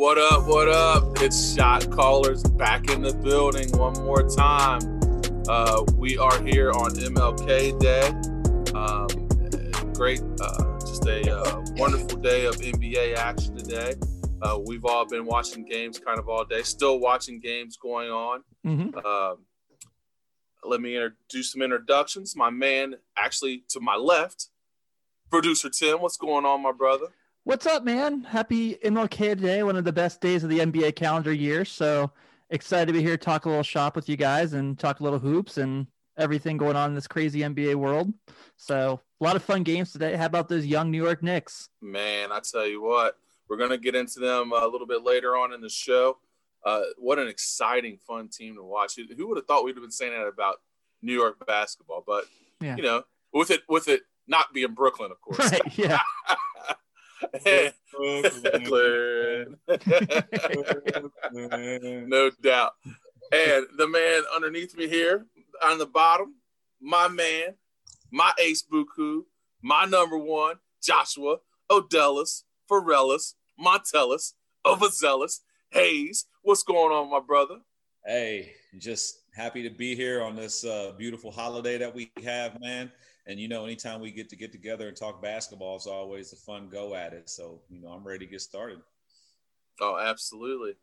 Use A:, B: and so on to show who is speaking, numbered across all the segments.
A: What up? What up? It's Shot Callers back in the building one more time. Uh, we are here on MLK Day. Um, great, uh, just a uh, wonderful day of NBA action today. Uh, we've all been watching games kind of all day, still watching games going on.
B: Mm-hmm.
A: Um, let me do some introductions. My man, actually to my left, producer Tim. What's going on, my brother?
B: What's up, man? Happy MLK Day, one of the best days of the NBA calendar year. So excited to be here, to talk a little shop with you guys, and talk a little hoops and everything going on in this crazy NBA world. So a lot of fun games today. How about those young New York Knicks?
A: Man, I tell you what, we're gonna get into them a little bit later on in the show. Uh, what an exciting, fun team to watch. Who would have thought we'd have been saying that about New York basketball? But yeah. you know, with it with it not being Brooklyn, of course.
B: Right. Yeah.
A: no doubt. And the man underneath me here on the bottom, my man, my ace buku, my number one, Joshua Odellis, Forellis, Montellus, Overzealous, Hayes. What's going on, my brother?
C: Hey, just happy to be here on this uh, beautiful holiday that we have, man and you know, anytime we get to get together and talk basketball, it's always a fun go at it. So, you know, I'm ready to get started.
A: Oh, absolutely,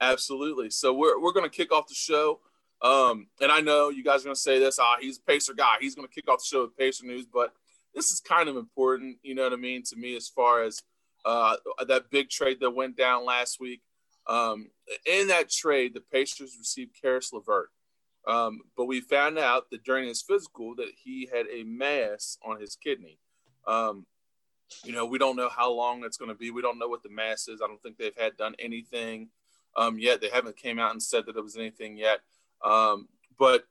A: absolutely. So we're we're gonna kick off the show. Um, and I know you guys are gonna say this. Ah, he's a Pacer guy. He's gonna kick off the show with Pacer news, but this is kind of important. You know what I mean to me as far as uh, that big trade that went down last week. Um, in that trade, the Pacers received Caris LeVert. Um, but we found out that during his physical that he had a mass on his kidney. Um, you know, we don't know how long that's going to be. We don't know what the mass is. I don't think they've had done anything um, yet. They haven't came out and said that it was anything yet. Um, but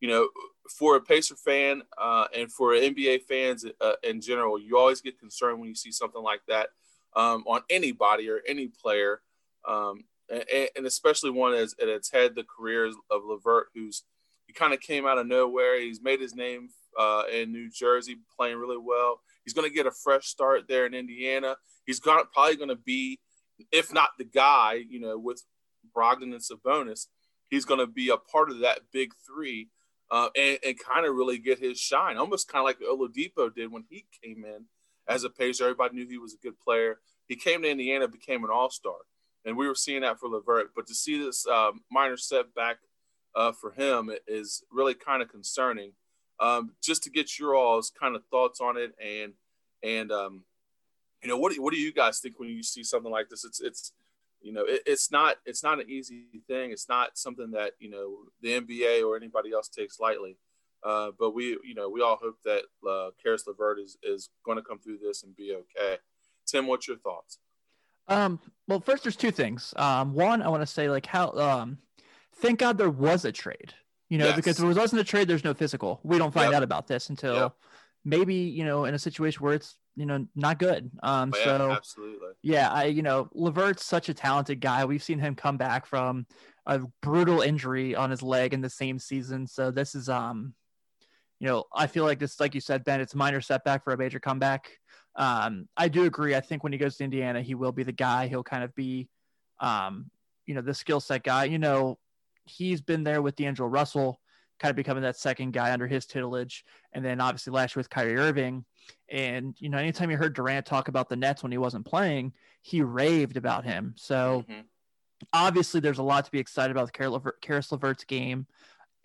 A: you know, for a Pacer fan uh, and for NBA fans uh, in general, you always get concerned when you see something like that um, on anybody or any player. Um, and, and especially one that's, that's had the careers of LeVert, who's he kind of came out of nowhere. He's made his name uh, in New Jersey, playing really well. He's going to get a fresh start there in Indiana. He's got, probably going to be, if not the guy, you know, with Brogdon and Sabonis, he's going to be a part of that big three uh, and, and kind of really get his shine, almost kind of like Oladipo did when he came in as a pacer. Everybody knew he was a good player. He came to Indiana, became an all star and we were seeing that for LeVert. But to see this um, minor setback uh, for him is really kind of concerning. Um, just to get your all's kind of thoughts on it, and and um, you know, what do, what do you guys think when you see something like this? It's it's you know, it, it's not it's not an easy thing. It's not something that you know the NBA or anybody else takes lightly. Uh, but we, you know, we all hope that uh, Caris LeVert is is going to come through this and be okay. Tim, what's your thoughts?
B: Um, well, first, there's two things. Um, one, I want to say like how um, thank God there was a trade. You know, yes. because if there wasn't a trade, there's no physical. We don't find yep. out about this until yep. maybe you know in a situation where it's you know not good. Um,
A: oh, yeah,
B: so
A: absolutely,
B: yeah, I you know LeVert's such a talented guy. We've seen him come back from a brutal injury on his leg in the same season. So this is um, you know, I feel like this, like you said, Ben, it's a minor setback for a major comeback um, I do agree. I think when he goes to Indiana, he will be the guy. He'll kind of be, um, you know, the skill set guy. You know, he's been there with D'Angelo Russell, kind of becoming that second guy under his tutelage, and then obviously last year with Kyrie Irving. And you know, anytime you heard Durant talk about the Nets when he wasn't playing, he raved about him. So. Mm-hmm. Obviously, there's a lot to be excited about with Caris LeVert's game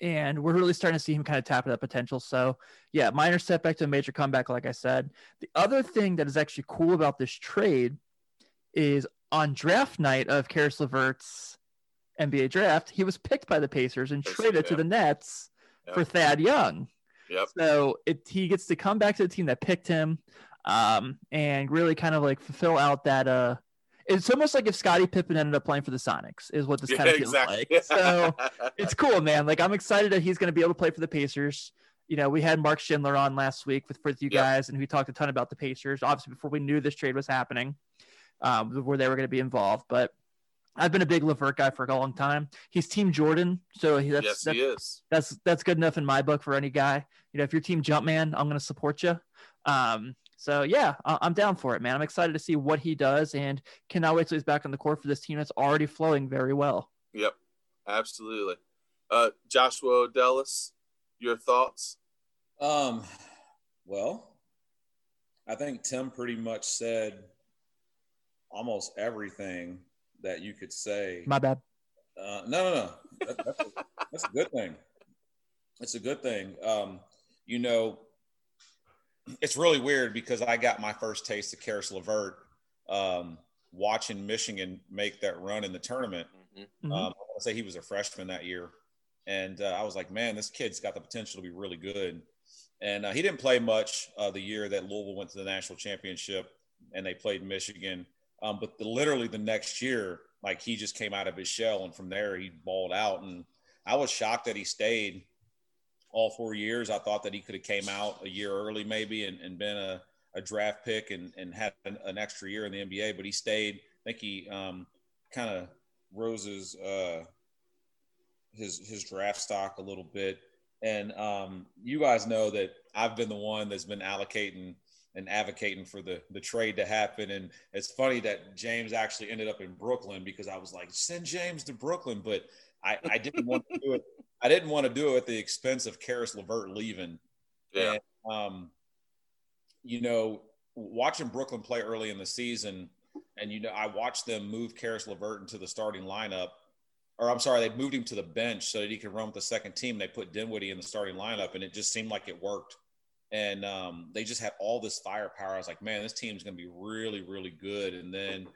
B: and we're really starting to see him kind of tap that potential. So, yeah, minor setback to a major comeback, like I said. The other thing that is actually cool about this trade is on draft night of Caris LeVert's NBA draft, he was picked by the Pacers and traded to the Nets yep. for Thad Young.
A: Yep.
B: So it, he gets to come back to the team that picked him um, and really kind of like fulfill out that uh, it's almost like if Scottie Pippen ended up playing for the Sonics, is what this kind of feels exactly. like. So it's cool, man. Like I'm excited that he's going to be able to play for the Pacers. You know, we had Mark Schindler on last week with with you guys, yep. and we talked a ton about the Pacers. Obviously, before we knew this trade was happening, um, where they were going to be involved. But I've been a big LeVert guy for a long time. He's Team Jordan, so
A: he, that's,
B: yes,
A: that's,
B: he is. That's that's good enough in my book for any guy. You know, if you're Team Jumpman, I'm going to support you. Um, So yeah, I'm down for it, man. I'm excited to see what he does, and cannot wait till he's back on the court for this team that's already flowing very well.
A: Yep, absolutely. Uh, Joshua Odellis, your thoughts?
C: Um, well, I think Tim pretty much said almost everything that you could say.
B: My bad.
C: Uh, no, no, no. That, that's, a, that's, a, good thing. It's a good thing. Um, you know, it's really weird because I got my first taste of Caris LeVert um, watching Michigan make that run in the tournament. Mm-hmm. Um, I say he was a freshman that year. And uh, I was like, man, this kid's got the potential to be really good. And uh, he didn't play much uh, the year that Louisville went to the national championship and they played Michigan. Um, but the, literally the next year, like he just came out of his shell, and from there he balled out. And I was shocked that he stayed all four years. I thought that he could have came out a year early, maybe, and, and been a, a draft pick and, and had an, an, extra year in the NBA. But he stayed. I think he um, kind of rose his, uh, his his draft stock a little bit. And um, you guys know that I've been the one that's been allocating and advocating for the the trade to happen. And it's funny that James actually ended up in Brooklyn because I was like, send James to Brooklyn, but I, I didn't want to do it. I didn't want to do it at the expense of Caris LeVert leaving.
A: Yeah.
C: And, um, you know, watching Brooklyn play early in the season, and you know, I watched them move Caris LeVert into the starting lineup. Or I'm sorry, they moved him to the bench so that he could run with the second team. They put Dinwiddie in the starting lineup, and it just seemed like it worked and um, they just had all this firepower. I was like, man, this team's going to be really, really good. And then,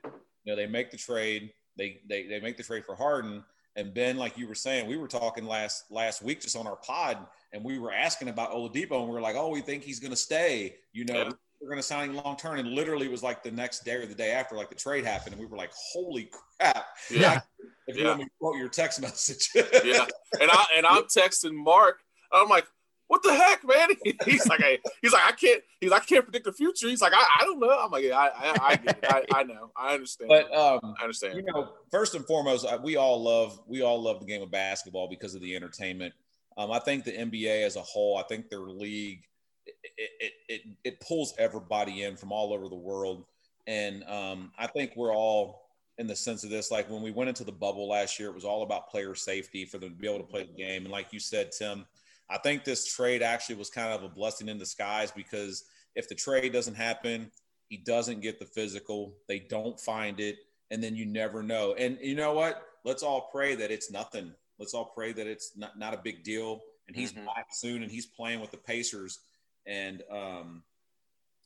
C: you know, they make the trade. They they they make the trade for Harden. And Ben, like you were saying, we were talking last last week just on our pod, and we were asking about Oladipo, and we were like, oh, we think he's going to stay. You know, yeah. we're going to sign him long term. And literally, it was like the next day or the day after, like the trade happened, and we were like, holy crap!
A: Yeah.
C: if you want me to quote your text message.
A: yeah. And I and I'm texting Mark. I'm like, what the heck, man? He's like, hey, he's like, I can't, he's like, I can't predict the future. He's like, I, I don't know. I'm like, yeah, I, I, I, I, I, know, I understand.
C: But um,
A: I understand.
C: You know, first and foremost, we all love, we all love the game of basketball because of the entertainment. Um, I think the NBA as a whole, I think their league, it, it, it, it pulls everybody in from all over the world, and um, I think we're all in the sense of this. Like when we went into the bubble last year, it was all about player safety for them to be able to play the game. And like you said, Tim I think this trade actually was kind of a blessing in disguise because if the trade doesn't happen, he doesn't get the physical, they don't find it, and then you never know. And you know what? Let's all pray that it's nothing. Let's all pray that it's not, not a big deal and he's mm-hmm. back soon and he's playing with the Pacers and um,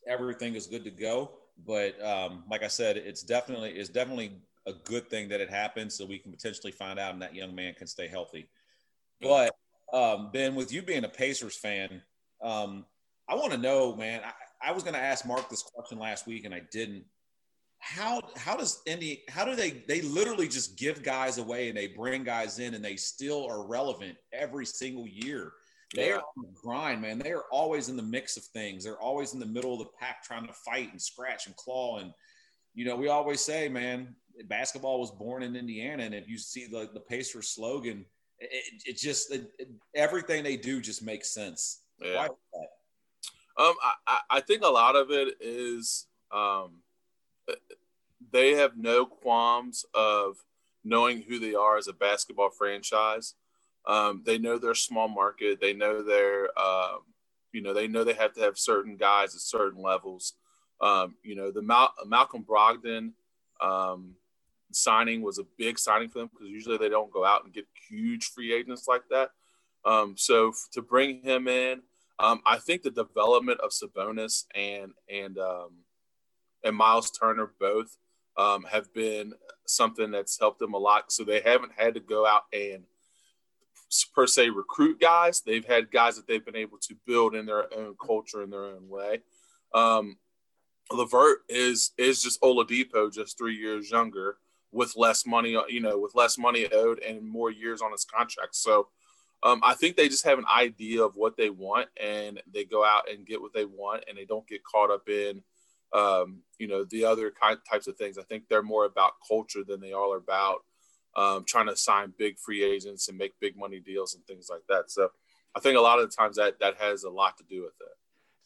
C: everything is good to go. But um, like I said, it's definitely it's definitely a good thing that it happened so we can potentially find out and that young man can stay healthy. But um, ben, with you being a Pacers fan, um, I want to know, man. I, I was going to ask Mark this question last week, and I didn't. How how does Indy? How do they? They literally just give guys away, and they bring guys in, and they still are relevant every single year. They are on the grind, man. They are always in the mix of things. They're always in the middle of the pack, trying to fight and scratch and claw. And you know, we always say, man, basketball was born in Indiana, and if you see the the Pacers slogan it, it just it, everything they do just makes sense.
A: Yeah. Um, I, I think a lot of it is um, they have no qualms of knowing who they are as a basketball franchise. Um, they know their small market. They know their, um, you know, they know they have to have certain guys at certain levels. Um, you know, the Mal- Malcolm Brogdon, um, signing was a big signing for them because usually they don't go out and get huge free agents like that. Um, so f- to bring him in, um, I think the development of Sabonis and and um, and Miles Turner both um, have been something that's helped them a lot. So they haven't had to go out and per se recruit guys. They've had guys that they've been able to build in their own culture in their own way. Um, LeVert is is just Oladipo, just three years younger, with less money, uh, you know, with less money owed and more years on his contract. So um, I think they just have an idea of what they want and they go out and get what they want and they don't get caught up in, um, you know, the other kind types of things. I think they're more about culture than they are about um, trying to sign big free agents and make big money deals and things like that. So I think a lot of the times that that has a lot to do with it.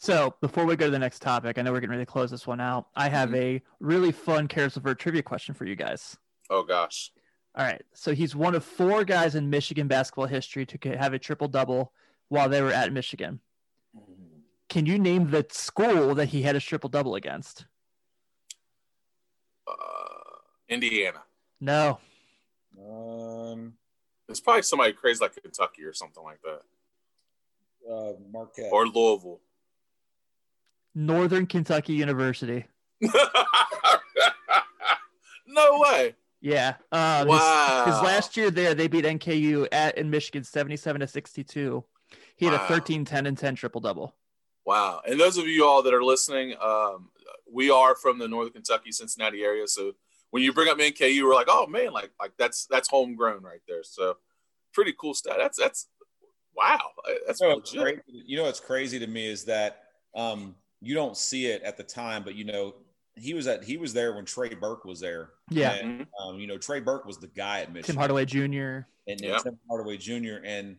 B: So before we go to the next topic, I know we're getting ready to close this one out. I have
A: Mhm.
B: a really fun Caris LeVert trivia question for you guys.
A: Oh gosh.
B: All right. So he's one of four guys in Michigan basketball history to have a triple double while they were at Michigan. Can you name the school that he had a triple double against?
A: Uh, Indiana.
B: No.
C: Um,
A: It's probably somebody crazy like Kentucky or something like that,
C: uh, Marquette.
A: or Louisville.
B: Northern Kentucky University.
A: no way.
B: Yeah. Um,
A: Wow.
B: His, last year there, they beat NKU at in Michigan 77 to 62. He had
A: Wow.
B: a 13, 10, and 10 triple double.
A: Wow. And those of you all that are listening, um, we are from the Northern Kentucky, Cincinnati area. So when you bring up NKU, we're like, oh man, like like that's that's homegrown right there. So pretty cool stat. That's that's wow. That's
C: you know,
A: legit.
C: crazy, you know what's crazy to me is that um, you don't see it at the time, but you know he was at he was there when Trey Burke was there.
B: Yeah.
C: And, um, you know Trey Burke was the guy at Michigan.
B: Tim Hardaway Jr.
C: and, and
A: Yep.
C: Tim Hardaway Jr. And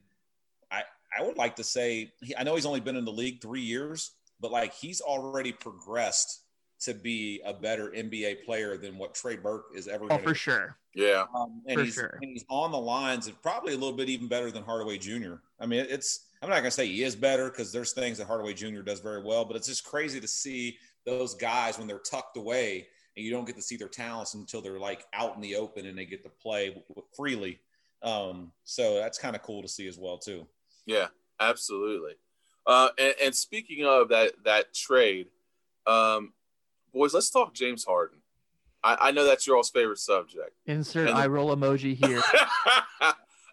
C: I I would like to say he, I know he's only been in the league three years, but like he's already progressed to be a better NBA player than what Trey Burke is ever.
B: Oh,
C: gonna
B: for
C: be.
B: sure.
A: Yeah.
C: Um, and
B: For
C: he's
B: sure.
C: and he's on the lines and probably a little bit even better than Hardaway Jr. I mean, it's I'm not gonna say he is better because there's things that Hardaway Jr. does very well, but it's just crazy to see those guys when they're tucked away and you don't get to see their talents until they're like out in the open and they get to play w- w- freely. Um, so that's kind of cool to see as well too.
A: Yeah, absolutely. Uh, and, and speaking of that that trade, um, boys, let's talk James Harden. I, I know that's your all's favorite subject.
B: Insert
A: And
B: eye roll emoji here.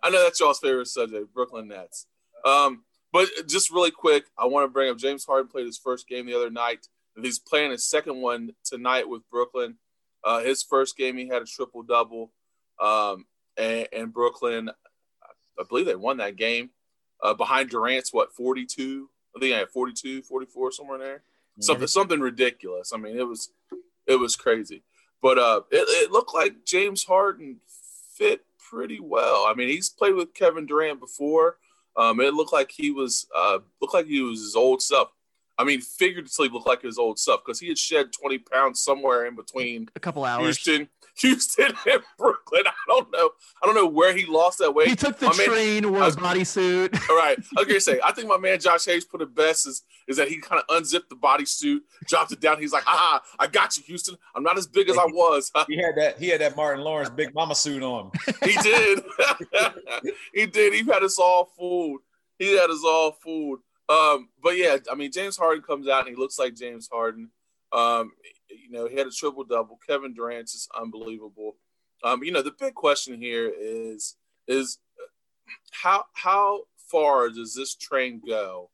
A: I know that's y'all's favorite subject, Brooklyn Nets. Um, but just really quick, I want to bring up James Harden played his first game the other night. He's playing his second one tonight with Brooklyn. Uh, his first game, he had a triple double, um, and, and Brooklyn, I believe they won that game. Uh, behind Durant's what 42? I think I had 42, 44 somewhere in there. Something something ridiculous. I mean, it was it was crazy. But uh, it, it looked like James Harden fit pretty well. I mean, he's played with Kevin Durant before. Um, it looked like he was uh, looked like he was his old self. I mean, figuratively looked like his old self because he had shed 20 pounds somewhere in between
B: A couple hours.
A: Houston, Houston and Brooklyn. I don't know. I don't know where he lost that weight.
B: He took the
A: My man-
B: train, wore
A: I
B: a
A: was-
B: bodysuit.
A: All right. I was gonna say, I think my man Josh Hayes put it best is, is that he kind of unzipped the bodysuit, dropped it down. He's like, haha, I got you, Houston. I'm not as big as I was.
C: He had that he had that Martin Lawrence big mama suit on.
A: he did. he did. He had us all fooled. He had us all fooled. Um, but yeah, I mean, James Harden comes out and he looks like James Harden. Um, you know, he had a triple double. Kevin Durant is unbelievable. Um, you know, the big question here is is how how far does this train go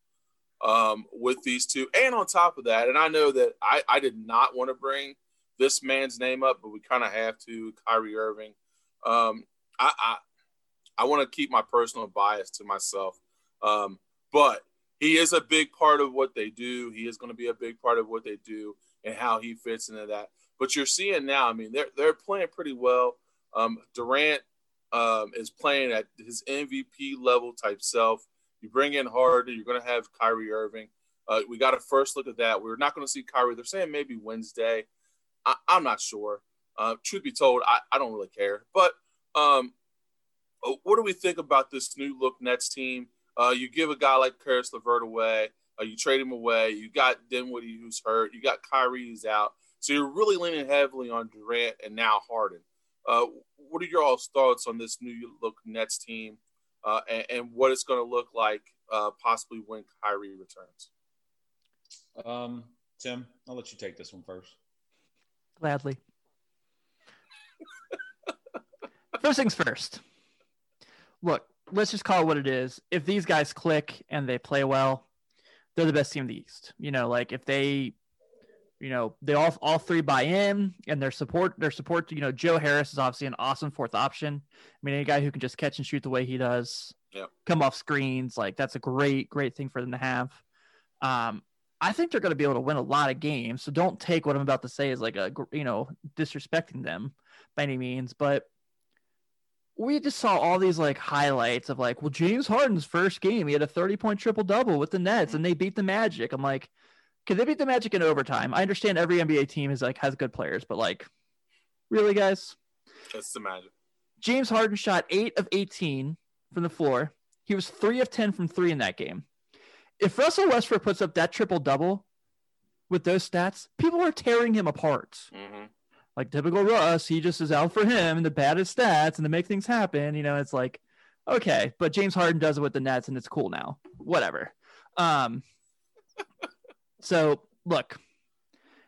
A: um, with these two? And on top of that, and I know that I, I did not want to bring this man's name up, but we kind of have to. Kyrie Irving. Um, I I, I want to keep my personal bias to myself, um, but he is a big part of what they do. He is going to be a big part of what they do and how he fits into that. But you're seeing now. I mean, they're they're playing pretty well. Um, Durant um, is playing at his MVP level type self. You bring in Harden, you're going to have Kyrie Irving. Uh, we got a first look at that. We're not going to see Kyrie. They're saying maybe Wednesday. I, I'm not sure. Uh, truth be told, I, I don't really care. But um, uh, what do we think about this new look Nets team? Uh, you give a guy like Caris LeVert away. Uh, you trade him away. You got Dinwiddie who's hurt. You got Kyrie who's out. So you're really leaning heavily on Durant and now Harden. Uh, what are your all's thoughts on this new look Nets team uh, and, and what it's going to look like uh, possibly when Kyrie returns?
C: Um, Tim, I'll let you take this one first.
B: Gladly. first things first. Look, let's just call it what it is. If these guys click and they play well, they're the best team in the East. You know, like if they, you know, they all all three buy in and their support, their support. You know, Joe Harris is obviously an awesome fourth option. I mean, any guy who can just catch and shoot the way he does,
A: Yep.
B: come off screens, like that's a great, great thing for them to have. Um, I think they're going to be able to win a lot of games. So don't take what I'm about to say as like a, you know, disrespecting them by any means. But we just saw all these like highlights of like, well, James Harden's first game, he had a 30 point triple double with the Nets and they beat the Magic. I'm like, can they beat the Magic in overtime? I understand every NBA team is like has good players, but like, really, guys?
A: That's the Magic.
B: James Harden shot eight of 18 from the floor. He was three of 10 from three in that game. If Russell Westbrook puts up that triple double with those stats, people are tearing him apart.
A: Mm-hmm.
B: Like typical Russ, he just is out for him and the baddest stats and to make things happen. You know, it's like, okay, but James Harden does it with the Nets and it's cool now. Whatever. Um, so look,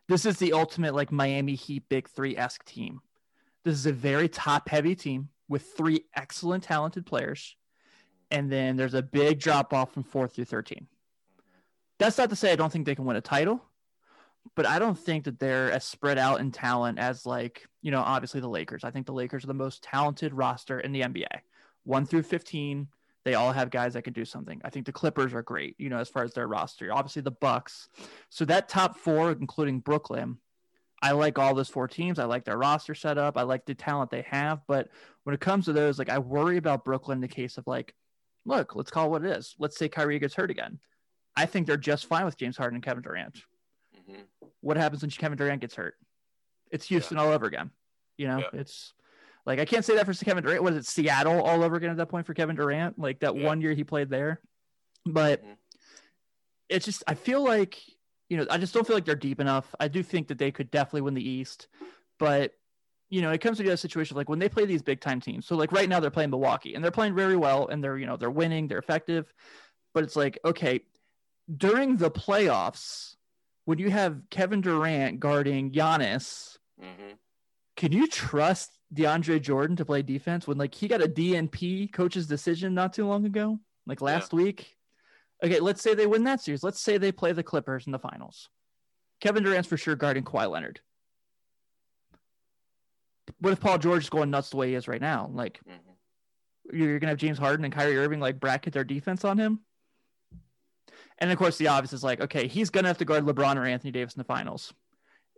B: this is the ultimate like Miami Heat Big Three esque team. This is a very top heavy team with three excellent, talented players. And then there's a big drop off from four through 13. That's not to say I don't think they can win a title, but I don't think that they're as spread out in talent as, like, you know, obviously the Lakers. I think the Lakers are the most talented roster in the NBA. One through 15, they all have guys that can do something. I think the Clippers are great, you know, as far as their roster. Obviously the Bucks. So that top four, including Brooklyn, I like all those four teams. I like their roster setup. I like the talent they have. But when it comes to those, like I worry about Brooklyn in the case of like, look, let's call it what it is. Let's say Kyrie gets hurt again. I think they're just fine with James Harden and Kevin Durant.
A: Mm-hmm.
B: What happens when Kevin Durant gets hurt? It's Houston yeah. all over again. You know, yeah. it's like I can't say that for Kevin Durant. Was it, Seattle all over again at that point for Kevin Durant? Like that yeah. one year he played there. But mm-hmm. it's just I feel like you know, I just don't feel like they're deep enough. I do think that they could definitely win the East, but you know, it comes to a situation like when they play these big time teams. So like right now they're playing Milwaukee and they're playing very well and they're, you know, they're winning, they're effective. But it's like, okay, during the playoffs, when you have Kevin Durant guarding Giannis, mm-hmm. can you trust DeAndre Jordan to play defense when like he got a DNP coach's decision not too long ago, like last yeah. week? Okay, let's say they win that series. Let's say they play the Clippers in the finals. Kevin Durant's for sure guarding Kawhi Leonard. What if Paul George is going nuts the way he is right now? Like, mm-hmm. you're gonna have James Harden and Kyrie Irving like bracket their defense on him. And of course, the obvious is like, okay, he's gonna have to guard LeBron or Anthony Davis in the finals.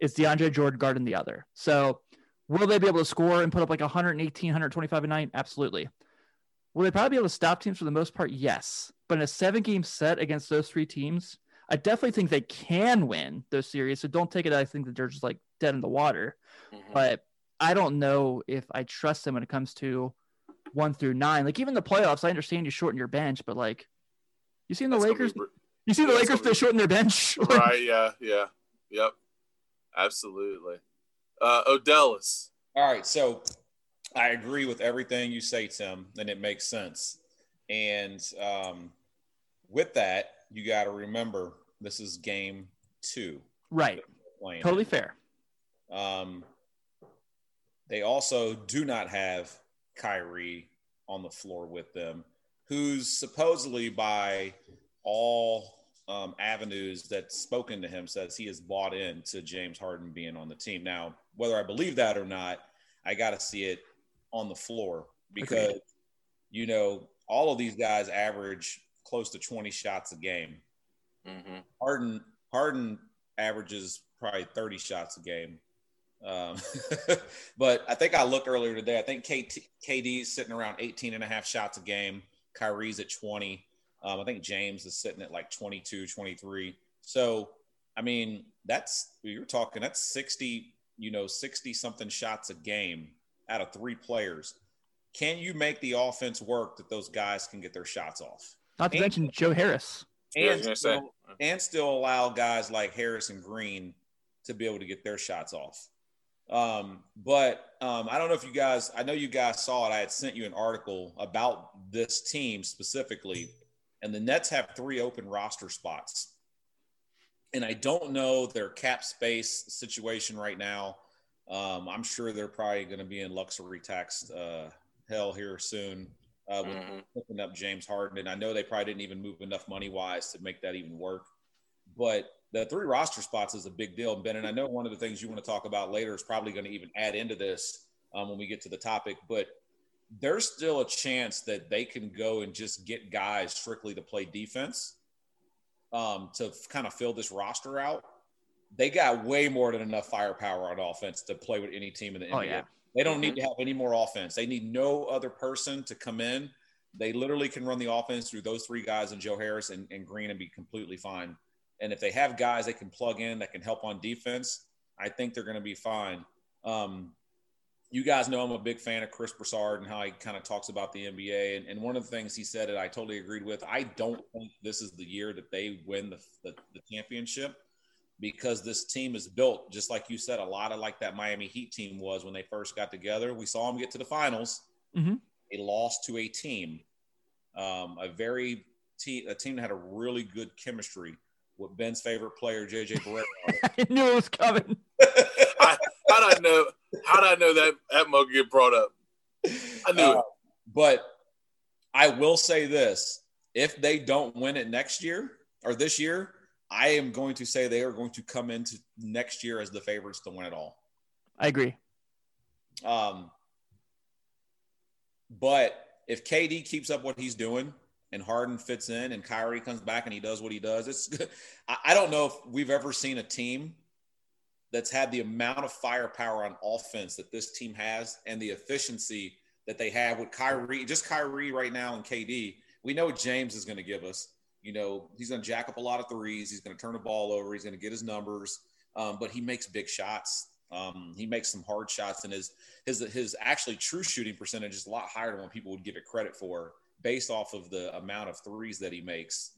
B: Is DeAndre Jordan guarding the other? So, will they be able to score and put up like 118, 125 a night? Absolutely. Will they probably be able to stop teams for the most part? Yes. But in a seven game set against those three teams, I definitely think they can win those series. So don't take it. I think that they're just like dead in the water. Mm-hmm. But I don't know if I trust them when it comes to one through nine. Like even the playoffs, I understand you shorten your bench, but like you seen the That's Lakers, be, you see the Lakers they shorten their bench,
A: right? Yeah, yeah, yep, absolutely. Uh, Odellis.
C: All right, so I agree with everything you say, Tim, and it makes sense. And um, with that, you got to remember this is game two.
B: Right. Totally fair.
C: Um, they also do not have Kyrie on the floor with them, who's supposedly by all um, avenues that's spoken to him says he has bought in to James Harden being on the team. Now, whether I believe that or not, I got to see it on the floor because, okay. you know, all of these guys average close to 20 shots a game. Mm-hmm. Harden Harden averages probably 30 shots a game. Um, but I think I looked earlier today. I think KT, KD's sitting around 18 and a half shots a game. Kyrie's at 20. Um, I think James is sitting at like 22, 23. So, I mean, that's, you're talking, that's 60, you know, 60 something shots a game out of three players. Can you make the offense work that those guys can get their shots off?
B: Not to and, mention Joe Harris.
C: And still, and still allow guys like Harris and Green to be able to get their shots off. Um, but um, I don't know if you guys, I know you guys saw it. I had sent you an article about this team specifically, and the Nets have three open roster spots. And I don't know their cap space situation right now. Um, I'm sure they're probably going to be in luxury tax uh, hell here soon uh, with mm-hmm. picking up James Harden. And I know they probably didn't even move enough money wise to make that even work. But the three roster spots is a big deal, Ben. And I know one of the things you want to talk about later is probably going to even add into this um, when we get to the topic. But there's still a chance that they can go and just get guys strictly to play defense um, to kind of fill this roster out. They got way more than enough firepower on offense to play with any team in the NBA. Oh, yeah. They don't need to have any more offense. They need no other person to come in. They literally can run the offense through those three guys and Joe Harris and, and Green and be completely fine. And if they have guys they can plug in that can help on defense, I think they're going to be fine. Um, you guys know I'm a big fan of Chris Broussard and how he kind of talks about the NBA. And, and, one of the things he said that I totally agreed with, I don't think this is the year that they win the, the, the championship because this team is built, just like you said, a lot of like that Miami Heat team was when they first got together. We saw them get to the finals.
B: Mm-hmm.
C: They lost to a team, um, a very te- a team that had a really good chemistry with Ben's favorite player, JJ Barea.
B: I knew it was coming.
A: I, how did I know? How did I know that that mug get brought up? I knew uh, it.
C: But I will say this: if they don't win it next year or this year, I am going to say they are going to come into next year as the favorites to win it all.
B: I agree.
C: Um, but if KD keeps up what he's doing and Harden fits in and Kyrie comes back and he does what he does, it's I don't know if we've ever seen a team that's had the amount of firepower on offense that this team has and the efficiency that they have with Kyrie, just Kyrie right now and KD. We know James is going to give us. You know, he's going to jack up a lot of threes. He's going to turn the ball over. He's going to get his numbers, um, but he makes big shots. Um, he makes some hard shots, and his his his actually true shooting percentage is a lot higher than what people would give it credit for, based off of the amount of threes that he makes.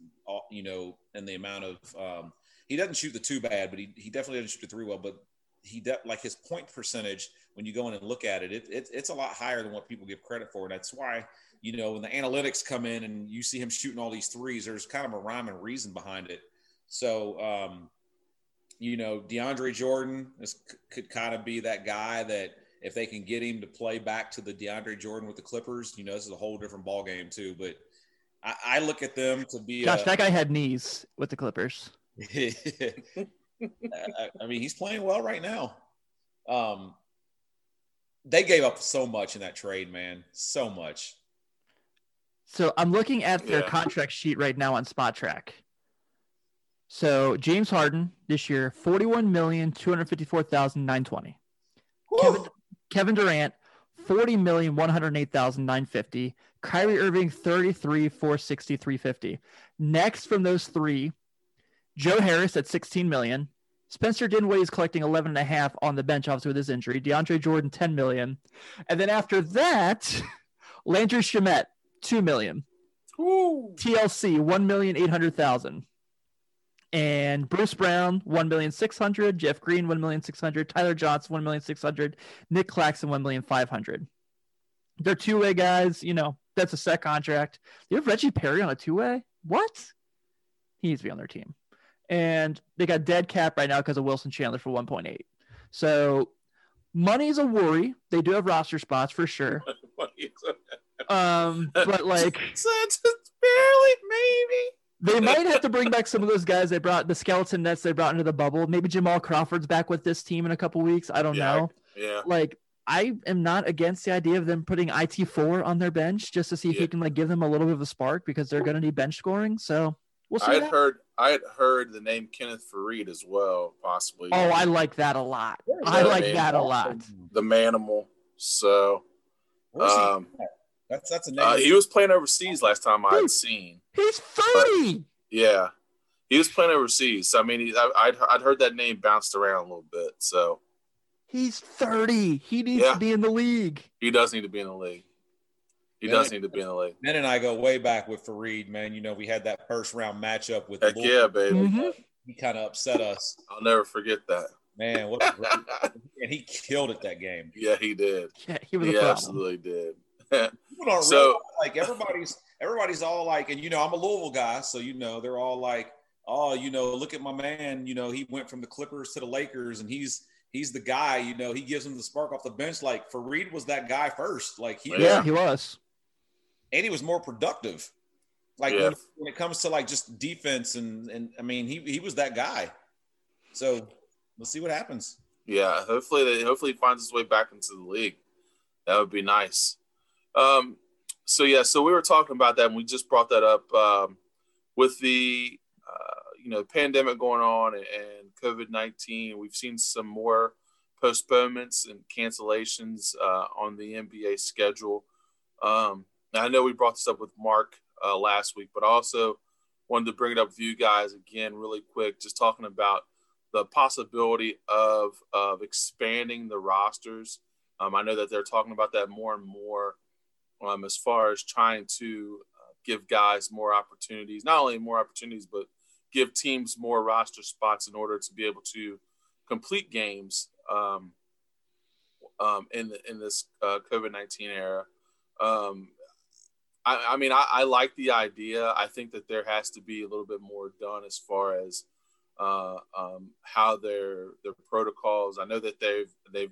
C: You know, and the amount of um, he doesn't shoot the two bad, but he, he definitely doesn't shoot the three well. But he de- like his point percentage when you go in and look at it, it, it, it's a lot higher than what people give credit for. And that's why you know when the analytics come in and you see him shooting all these threes, there's kind of a rhyme and reason behind it. So um, you know DeAndre Jordan is, could kind of be that guy that if they can get him to play back to the DeAndre Jordan with the Clippers, you know this is a whole different ball game too. But I, I look at them to be.
B: Gosh, a, that guy had knees with the Clippers.
C: I, I, mean, he's playing well right now. Um, they gave up so much in that trade, man. So much.
B: So I'm looking at their yeah. contract sheet right now on Spotrac. So James Harden this year, forty-one million two hundred fifty-four thousand nine twenty. Kevin, Kevin Durant, forty million one hundred eight thousand nine fifty. Kyrie Irving, thirty-three four sixty three fifty. Next from those three, Joe Harris at 16 million. Spencer Dinwiddie is collecting 11 and a half on the bench, obviously with his injury. DeAndre Jordan, 10 million. And then after that, Landry Shamet, 2 million.
A: Ooh.
B: TLC, 1,800,000. And Bruce Brown, 1,600,000. Jeff Green, 1,600,000. Tyler Johnson, 1,600,000. Nick Claxton, 1,500,000. They're two way guys. You know, that's a set contract. You have Reggie Perry on a two way? What? He needs to be on their team and they got dead cap right now because of Wilson Chandler for 1.8. So money's a worry. They do have roster spots for sure. um, but like
A: barely maybe.
B: They might have to bring back some of those guys they brought the skeleton nets they brought into the bubble. Maybe Jamal Crawford's back with this team in a couple weeks. I don't
A: yeah,
B: know.
A: Yeah.
B: Like I am not against the idea of them putting IT four on their bench just to see if yeah. he can like give them a little bit of a spark because they're going to need bench scoring. So we'll see.
A: I heard I had heard the name Kenneth Faried as well, possibly.
B: Oh, I like that a lot. I like that a lot.
A: The Manimal. So, um,
C: that's that's a
A: name. Uh, he was playing overseas last time I had seen.
B: He's thirty.
A: Yeah, he was playing overseas. So, I mean, he, I, would I'd heard that name bounced around a little bit. So,
B: he's thirty. He needs yeah. to be in the league.
A: He does need to be in the league. He ben does need to be in the league.
C: Ben and I go way back with Faried, man. You know, we had that first round matchup with.
A: Heck yeah, baby.
B: Mm-hmm.
C: He kind of upset us.
A: I'll never forget that.
C: Man, what and he killed it that game.
A: Yeah, he did.
B: Yeah, he was.
A: He absolutely did. so
C: real, like everybody's everybody's all like, and you know, I'm a Louisville guy, so you know, they're all like, oh, you know, look at my man. You know, he went from the Clippers to the Lakers, and he's he's the guy. You know, he gives him the spark off the bench. Like Faried was that guy first. Like he,
B: yeah, he was
C: and he was more productive. Like yeah. when, when, it comes to like just defense and and I mean he he was that guy. So let's see what happens.
A: Yeah, hopefully they hopefully he finds his way back into the league. That would be nice. Um, so yeah, so we were talking about that, and we just brought that up um, with the uh, you know pandemic going on and, and COVID nineteen. We've seen some more postponements and cancellations uh, on the NBA schedule. Um, I know we brought this up with Mark uh, last week, but also wanted to bring it up with you guys again, really quick, just talking about the possibility of of expanding the rosters. Um, I know that they're talking about that more and more um, as far as trying to uh, give guys more opportunities, not only more opportunities, but give teams more roster spots in order to be able to complete games um, um, in the, in this uh, COVID nineteen era. I, I, mean, I, I, like the idea. I think that there has to be a little bit more done as far as uh, um, how their their protocols. I know that they've they've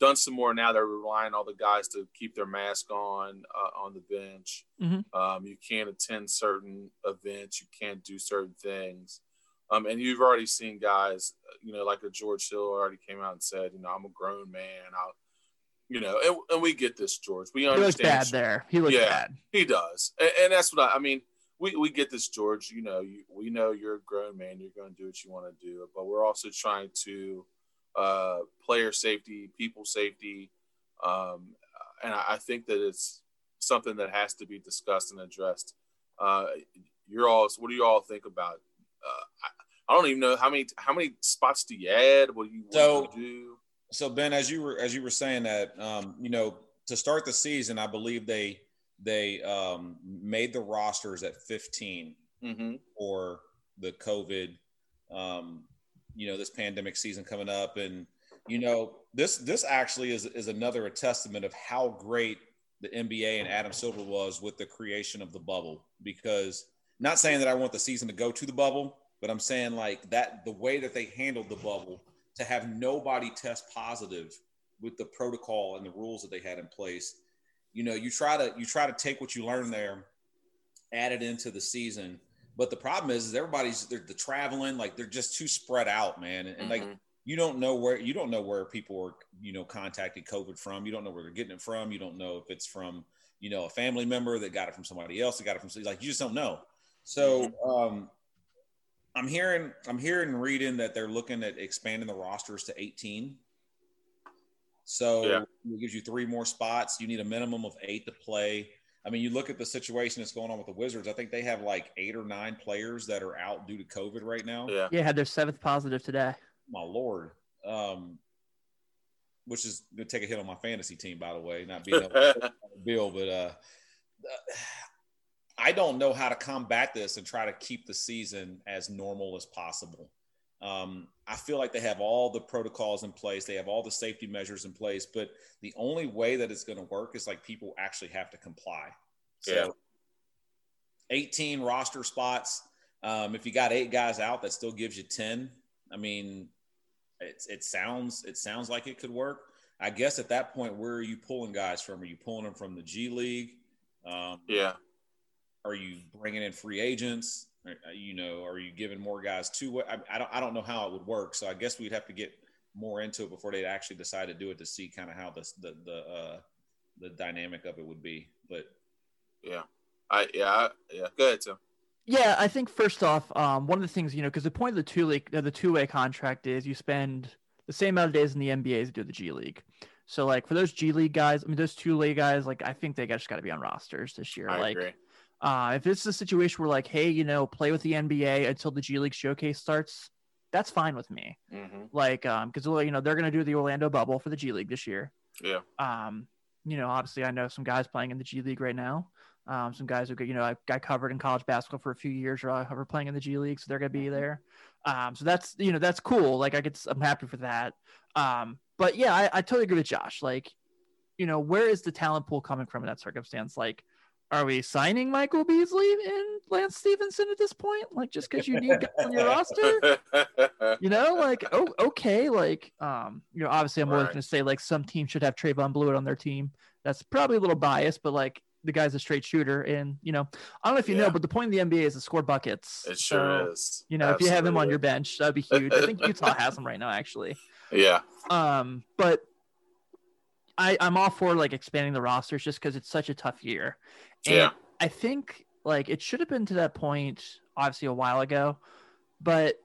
A: done some more now. They're relying on all the guys to keep their mask on uh, on the bench. Mm-hmm. Um, you can't attend certain events. You can't do certain things. Um, and you've already seen guys, you know, like a George Hill already came out and said, you know, I'm a grown man. I'll, you know, and, and we get this, George. We understand.
B: He looks bad there. He looks yeah, bad.
A: He does, and, and, that's what I, I mean. We, we get this, George. You know, you, we know you're a grown man. You're going to do what you want to do, but we're also trying to uh, player safety, people safety, um, and I, I, think that it's something that has to be discussed and addressed. Uh, you're all. What do you all think about? Uh, I, I, don't even know how many how many spots do you add? What do you, what so, do, you do?
C: So Ben, as you were as you were saying that, um, you know, to start the season, I believe they they um, made the rosters at 15 mm-hmm. for the COVID um, you know this pandemic season coming up and you know this this actually is is another testament of how great the NBA and Adam Silver was with the creation of the bubble because not saying that I want the season to go to the bubble but I'm saying like that the way that they handled the bubble to have nobody test positive with the protocol and the rules that they had in place you know you try to you try to take what you learn there add it into the season but the problem is, is everybody's they're the traveling, like they're just too spread out, man. And, and mm-hmm. like you don't know where you don't know where people are, you know, contacted COVID from. You don't know where they're getting it from. You don't know if it's from, you know, a family member that got it from somebody else that got it from like you just don't know. So mm-hmm. um I'm hearing I'm hearing reading that they're looking at expanding the rosters to 18. So yeah. it gives you three more spots. You need a minimum of eight to play. I mean, you look at the situation that's going on with the Wizards. I think they have like eight or nine players that are out due to COVID right now.
A: Yeah,
B: yeah, had their seventh positive today.
C: My lord, um, which is going to take a hit on my fantasy team, by the way, not being able to bill, but uh, I don't know how to combat this and try to keep the season as normal as possible. Um, I feel like they have all the protocols in place, they have all the safety measures in place, but the only way that it's going to work is like people actually have to comply. So, yeah. 18 roster spots. Um, if you got eight guys out, that still gives you 10. I mean, it, it sounds it sounds like it could work. I guess at that point, where are you pulling guys from? Are you pulling them from the G League?
A: Um, yeah.
C: Are you bringing in free agents? Uh, you know, are you giving more guys two? I, I don't I don't know how it would work. So I guess we'd have to get more into it before they'd actually decide to do it to see kind of how the the the uh, the dynamic of it would be. But
A: yeah, I yeah yeah. Go ahead, Tim.
B: Yeah, I think first off, um, one of the things you know, because the point of the two league, uh, the two way contract is you spend the same amount of days in the NBA as you do the G League. So like for those G League guys, I mean those two league guys, like I think they just got to be on rosters this year.
A: I
B: like
A: agree.
B: Uh, if it's a situation where like, hey, you know, play with the NBA until the G League showcase starts, that's fine with me. Mm-hmm. Like, um, because you know they're gonna do the Orlando bubble for the G League this year.
A: Yeah.
B: Um, you know, obviously I know some guys playing in the G League right now. Um, some guys who you know I got covered in college basketball for a few years or are playing in the G League, so they're gonna be mm-hmm. there. Um, so that's you know that's cool. Like I get, I'm happy for that. Um, but yeah, I, I totally agree with Josh. Like, you know, where is the talent pool coming from in that circumstance? Like, are we signing Michael Beasley and Lance Stephenson at this point? Like just because you need guys on your roster, you know, like oh okay, like um, you know, obviously I'm more right. going to say like some team should have Trevon Bluiett on their team. That's probably a little biased, but like the guy's a straight shooter, and you know, I don't know if you yeah. know, but the point of the NBA is to score buckets.
A: It sure so, is.
B: You know, Absolutely. if you have him on your bench, that'd be huge. I think Utah has him right now, actually.
A: Yeah.
B: Um, but I, I'm all for like expanding the rosters just because it's such a tough year. And yeah. I think like it should have been to that point, obviously a while ago, but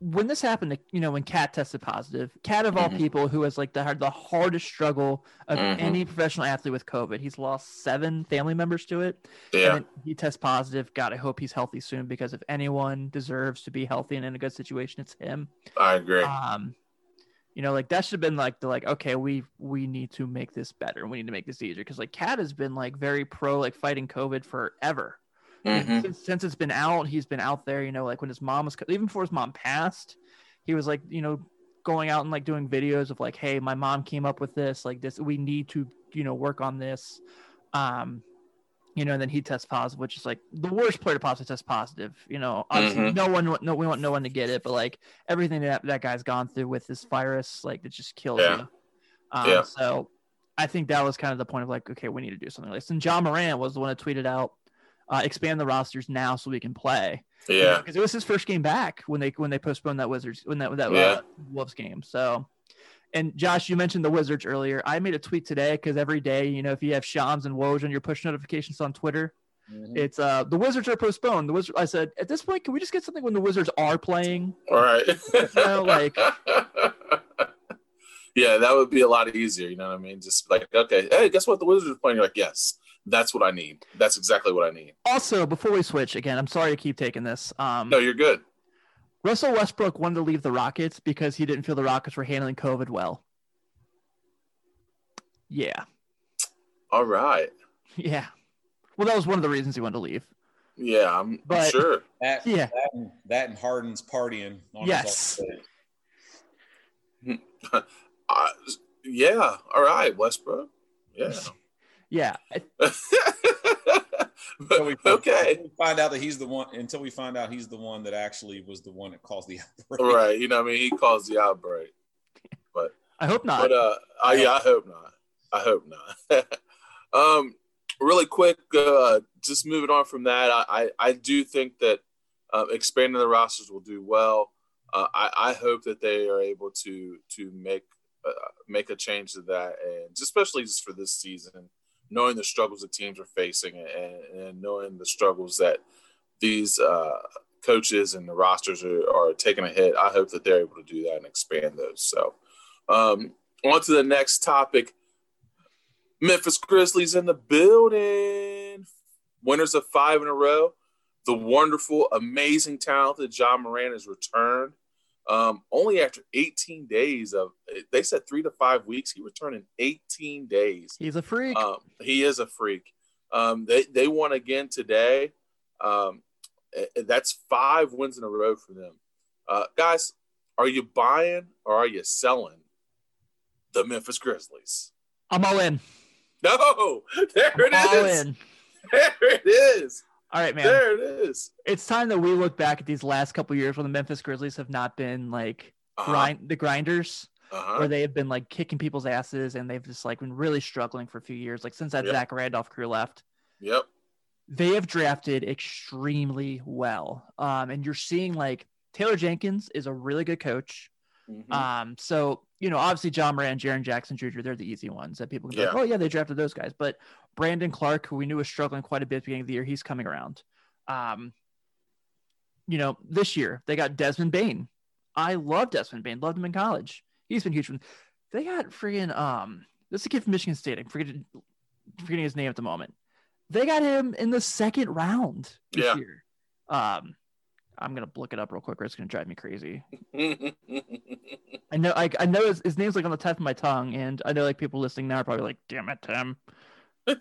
B: when this happened, you know, when KAT tested positive, KAT of all
A: Mhm.
B: people who has like the had the hardest struggle of
A: Mhm.
B: any professional athlete with COVID. He's lost seven family members to it.
A: Yeah.
B: And he tests positive. God, I hope he's healthy soon because if anyone deserves to be healthy and in a good situation, it's him.
A: I agree.
B: Um, you know, like that should have been like the like, okay, we we need to make this better. We need to make this easier because like KAT has been like very pro like fighting COVID forever.
A: Mhm.
B: Since, since it's been out, he's been out there. You know, like when his mom was even before his mom passed, he was like, you know, going out and like doing videos of like, hey, my mom came up with this. Like this, we need to you know work on this. Um, you know, and then he tests positive, which is like the worst player to possibly test positive. You know, obviously
A: Mhm.
B: no one, no, we want no one to get it, but like everything that that guy's gone through with this virus, like it just kills
A: Yeah.
B: you. Um,
A: Yeah.
B: So I think that was kind of the point of like, okay, we need to do something like this. And Ja Morant was the one that tweeted out, uh, expand the rosters now so we can play.
A: Yeah.
B: because it was his first game back when they when they postponed that Wizards when that that
A: Yeah.
B: uh, Wolves game. So, and Josh, you mentioned the Wizards earlier. I made a tweet today because every day, you know, if you have Shams and Woj on your push notifications on Twitter,
C: Mhm.
B: it's uh the Wizards are postponed. The Wizards. I said at this point, can we just get something when the Wizards are playing?
A: All right.
B: know, like-
A: yeah, that would be a lot easier. You know what I mean? Just like, okay, hey, guess what? The Wizards are playing. You're like, yes, that's what I need. That's exactly what I need.
B: Also, before we switch again, I'm sorry to keep taking this. Um,
A: No, you're good.
B: Russell Westbrook wanted to leave the Rockets because he didn't feel the Rockets were handling COVID well. Yeah,
A: All right.
B: yeah. Well, that was one of the reasons he wanted to leave.
A: Yeah, I'm
B: But-
A: sure.
C: That,
B: Yeah.
C: that, and, that and Harden's partying. On
B: Yes.
C: His.
A: Uh, yeah. All right, Westbrook. Yeah.
B: Yeah, I-
C: Until we-
A: okay.
C: until we find out that he's the one. Until we find out he's the one that actually was the one that caused the outbreak.
A: Right. You know what I mean? He caused the outbreak.
B: But I hope not.
A: But uh, I, yeah, I hope not. I hope not. um, really quick, uh, just moving on from that, I, I, I do think that uh, expanding the rosters will do well. Uh, I, I hope that they are able to to make uh, make a change to that, and especially just for this season, knowing the struggles the teams are facing, and, and knowing the struggles that these uh, coaches and the rosters are, are taking a hit. I hope that they're able to do that and expand those. So. Um, on to the next topic. Memphis Grizzlies in the building. Winners of five in a row. The wonderful, amazing, talented Ja Morant has returned. Um, only after 18 days of, they said three to five weeks. He returned in 18 days.
B: He's a freak.
A: Um, he is a freak. Um, they they won again today. Um, that's five wins in a row for them. Uh, guys, are you buying or are you selling the Memphis Grizzlies?
B: I'm all in.
A: No, there it
B: All
A: is.
B: in.
A: There it is.
B: All right, man.
A: There it is.
B: It's time that we look back at these last couple years when the Memphis Grizzlies have not been like
A: Uh-huh.
B: grind the grinders,
A: Uh-huh.
B: where they have been like kicking people's asses and they've just like been really struggling for a few years, like since that
A: Yep.
B: Zach Randolph crew left.
A: Yep.
B: They have drafted extremely well. Um, and you're seeing like Taylor Jenkins is a really good coach.
A: Mhm.
B: Um, so you know, obviously Ja Morant, Jaren Jackson Jr., they're the easy ones that people can be like,
A: Yeah.
B: oh yeah, they drafted those guys. But Brandon Clarke, who we knew was struggling quite a bit at the beginning of the year, he's coming around. Um, you know, this year they got Desmond Bane. I love Desmond Bane, loved him in college. He's been huge. for them. They got friggin' um, this is a kid from Michigan State. I'm forgetting, forgetting his name at the moment. They got him in the second round this
A: Yeah.
B: year. Um, I'm gonna look it up real quick, or it's gonna drive me crazy. I know, I, I know his, his name's like on the tip of my tongue, and I know like people listening now are probably like, "Damn it, Tim."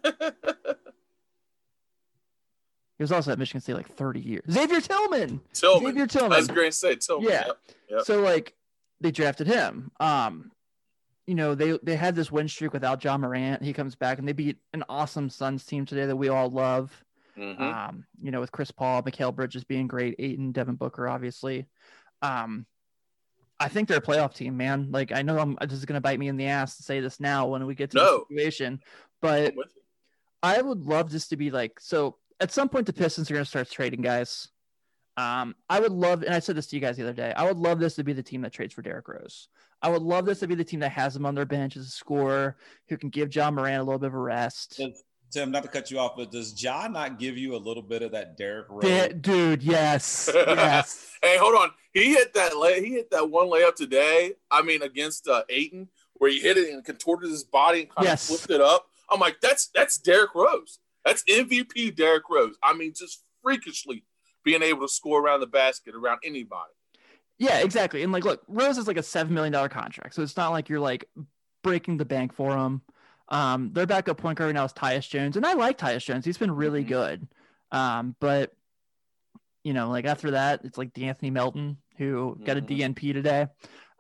B: He was also at Michigan State like 30 years. Xavier Tillman.
A: Tillman.
B: Xavier
A: I was going to say Tillman.
B: Yeah.
A: Yep. Yep.
B: So like they drafted him. Um, you know they they had this win streak without Ja Morant. He comes back and they beat an awesome Suns team today that we all love.
A: Mhm.
B: Um, you know with Chris Paul, Mikal Bridges being great, Ayton, Devin Booker, obviously. Um, I think they're a playoff team, man. Like I know I'm this is gonna bite me in the ass to say this now when we get to
A: No.
B: the situation, but
A: I'm with you.
B: I would love this to be like so. At some point, the Pistons are going to start trading guys. Um, I would love, and I said this to you guys the other day. I would love this to be the team that trades for Derrick Rose. I would love this to be the team that has him on their bench as a scorer who can give Ja Morant a little bit of a rest.
C: Does- Tim, not to cut you off, but does Ja not give you a little bit of that Derrick Rose?
B: Da- dude, yes, yes.
A: hey, hold on. he hit that lay. He hit that one layup today. I mean, against uh, Ayton, where he hit it and contorted his body and kind
B: Yes.
A: of flipped it up. I'm like, that's that's Derrick Rose. That's MVP Derrick Rose. I mean, just freakishly being able to score around the basket around anybody.
B: Yeah, exactly. And like, look, Rose is like a seven million dollar contract, so it's not like you're like breaking the bank for him. Um, their backup point guard right now is Tyus Jones, and I like Tyus Jones. He's been really
A: Mhm.
B: good. Um, but you know, like after that, it's like De'Anthony Melton who got a
A: Mhm.
B: DNP today.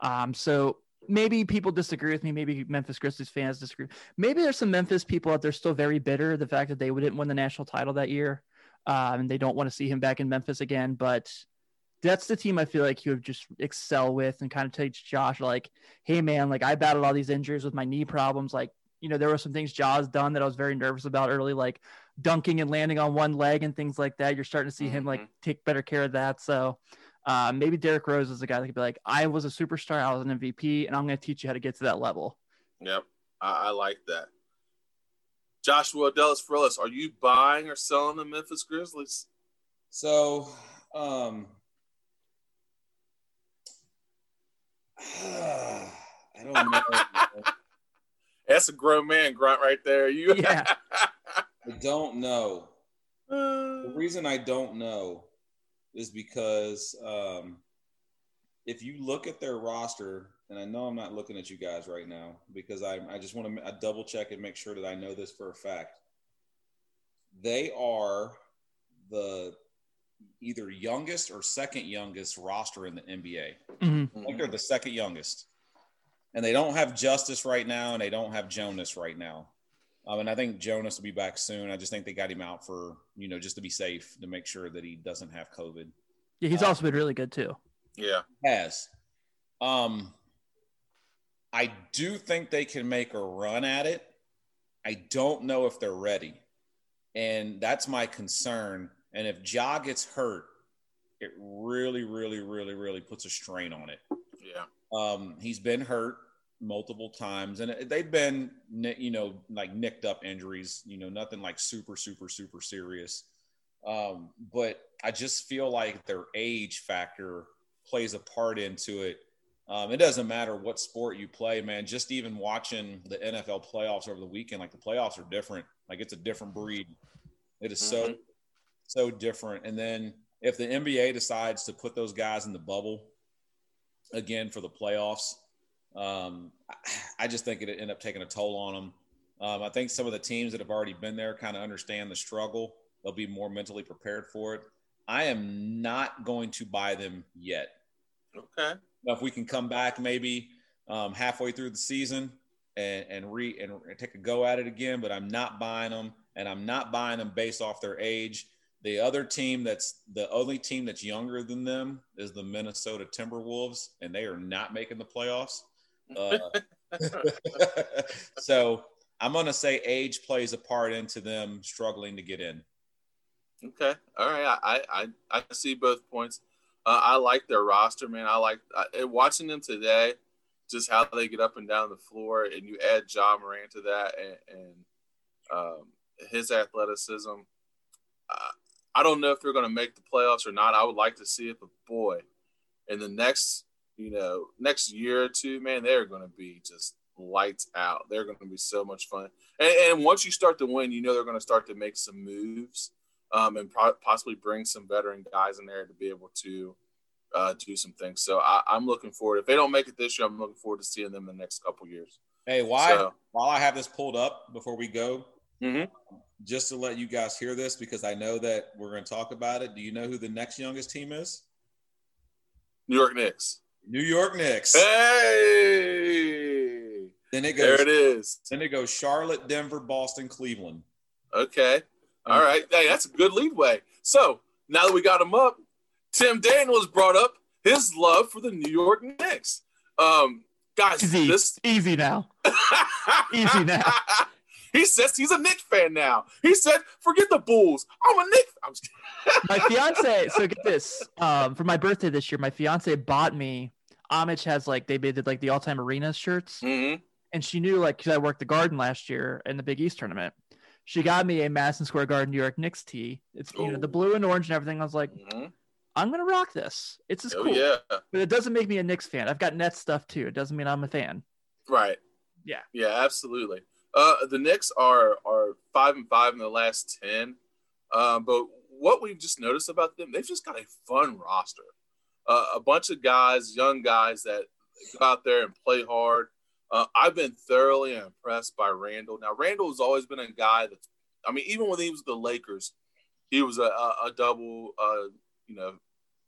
B: Um, so maybe people disagree with me. Maybe Memphis Grizzlies fans disagree. Maybe there's some Memphis people out there still very bitter the fact that they didn't win the national title that year, um, and they don't want to see him back in Memphis again. But that's the team I feel like he would just excel with and kind of teach Josh like, hey man, like I battled all these injuries with my knee problems. Like, you know, there were some things Jaws done that I was very nervous about early, like dunking and landing on one leg and things like that. You're starting to see him like
A: Mhm.
B: take better care of that. So uh, maybe Derrick Rose is a guy that could be like, I was a superstar, I was an MVP, and I'm going to teach you how to get to that level.
A: Yep, I, I like that. Joshua Dallas Frillis, are you buying or selling the Memphis Grizzlies?
C: So, um, I don't know.
A: That's a grown man grunt right there. You
B: Yeah.
C: I don't know. The
A: Uh,
C: reason I don't know is because um, if you look at their roster, and I know I'm not looking at you guys right now because I, I just want to double check and make sure that I know this for a fact. They are the either youngest or second youngest roster in the NBA.
B: Mhm.
C: I think they're the second youngest. And they don't have Justise right now, and they don't have Jonas right now. Um, and I think Jonas will be back soon. I just think they got him out for, you know, just to be safe to make sure that he doesn't have COVID.
B: Yeah, he's
C: Uh,
B: also been really good too.
A: yeah.
C: Has. Um, I do think they can make a run at it. I don't know if they're ready. And that's my concern. And if Ja gets hurt, it really, really, really, really puts a strain on it.
A: Yeah.
C: Um, he's been hurt multiple times, and they've been, you know, like nicked up injuries. You know, nothing like super, super, super serious. Um, but I just feel like their age factor plays a part into it. Um, it doesn't matter what sport you play, man. Just even watching the NFL playoffs over the weekend, like the playoffs are different. Like it's a different breed. It is so, so different. And then if the NBA decides to put those guys in the bubble again for the playoffs, um, I- just think it'd end up taking a toll on them. Um, I think some of the teams that have already been there kind of understand the struggle. They'll be more mentally prepared for it. I am not going to buy them yet.
A: Okay.
C: Now, if we can come back maybe um, halfway through the season and and re and take a go at it again, but I'm not buying them, and I'm not buying them based off their age. The other team that's the only team that's younger than them is the Minnesota Timberwolves, and they are not making the playoffs. Uh, so I'm to say age plays a part into them struggling to get in.
A: Okay. All right. I I, I see both points. Uh, I like their roster, man. I like uh, watching them today, just how they get up and down the floor, and you add Ja Morant to that, and, and um, his athleticism. Uh, I don't know if they're going to make the playoffs or not. I would like to see it, but boy, in the next, you know, next year or two, man, they're going to be just lights out. They're going to be so much fun. And, and once you start to win, you know they're going to start to make some moves um, and pro- possibly bring some veteran guys in there to be able to uh, do some things. So I, I'm looking forward. If they don't make it this year, I'm looking forward to seeing them in the next couple years.
C: Hey, why
A: So-
C: while I have this pulled up before we go,
A: Mhm.
C: just to let you guys hear this because I know that we're going to talk about it. Do you know who the next youngest team is?
A: New York Knicks.
C: New York Knicks.
A: Hey,
C: Then it goes.
A: there it is.
C: Then it goes Charlotte, Denver, Boston, Cleveland.
A: Okay. All right. Hey, that's a good leadway. So now that we got him up, Tim Daniels brought up his love for the New York Knicks. Um, guys,
B: Easy,
A: this
B: easy now. Easy now.
A: He says he's a Knicks fan now. He said, "Forget the Bulls. I'm a Knicks." I'm just
B: my fiance so get this um for my birthday this year my fiance bought me Amish has like they did like the all-time arenas shirts
A: Mhm.
B: and she knew like because I worked the garden last year in the Big East tournament. She got me a Madison Square Garden New York Knicks tee. It's you know the blue and orange and everything. I was like,
A: Mhm.
B: I'm gonna rock this. It's just
A: Oh
B: cool.
A: yeah,
B: But it doesn't make me a Knicks fan. I've got Nets stuff too. It doesn't mean I'm a fan.
A: right.
B: Yeah.
A: yeah, absolutely. Uh, the Knicks are are five and five in the last ten. Um, but what we've just noticed about them, they've just got a fun roster. Uh, a bunch of guys, young guys that go out there and play hard. Uh, I've been thoroughly impressed by Randle. Now, Randle has always been a guy that's, I mean, even when he was the Lakers, he was a, a, a double, uh, you know,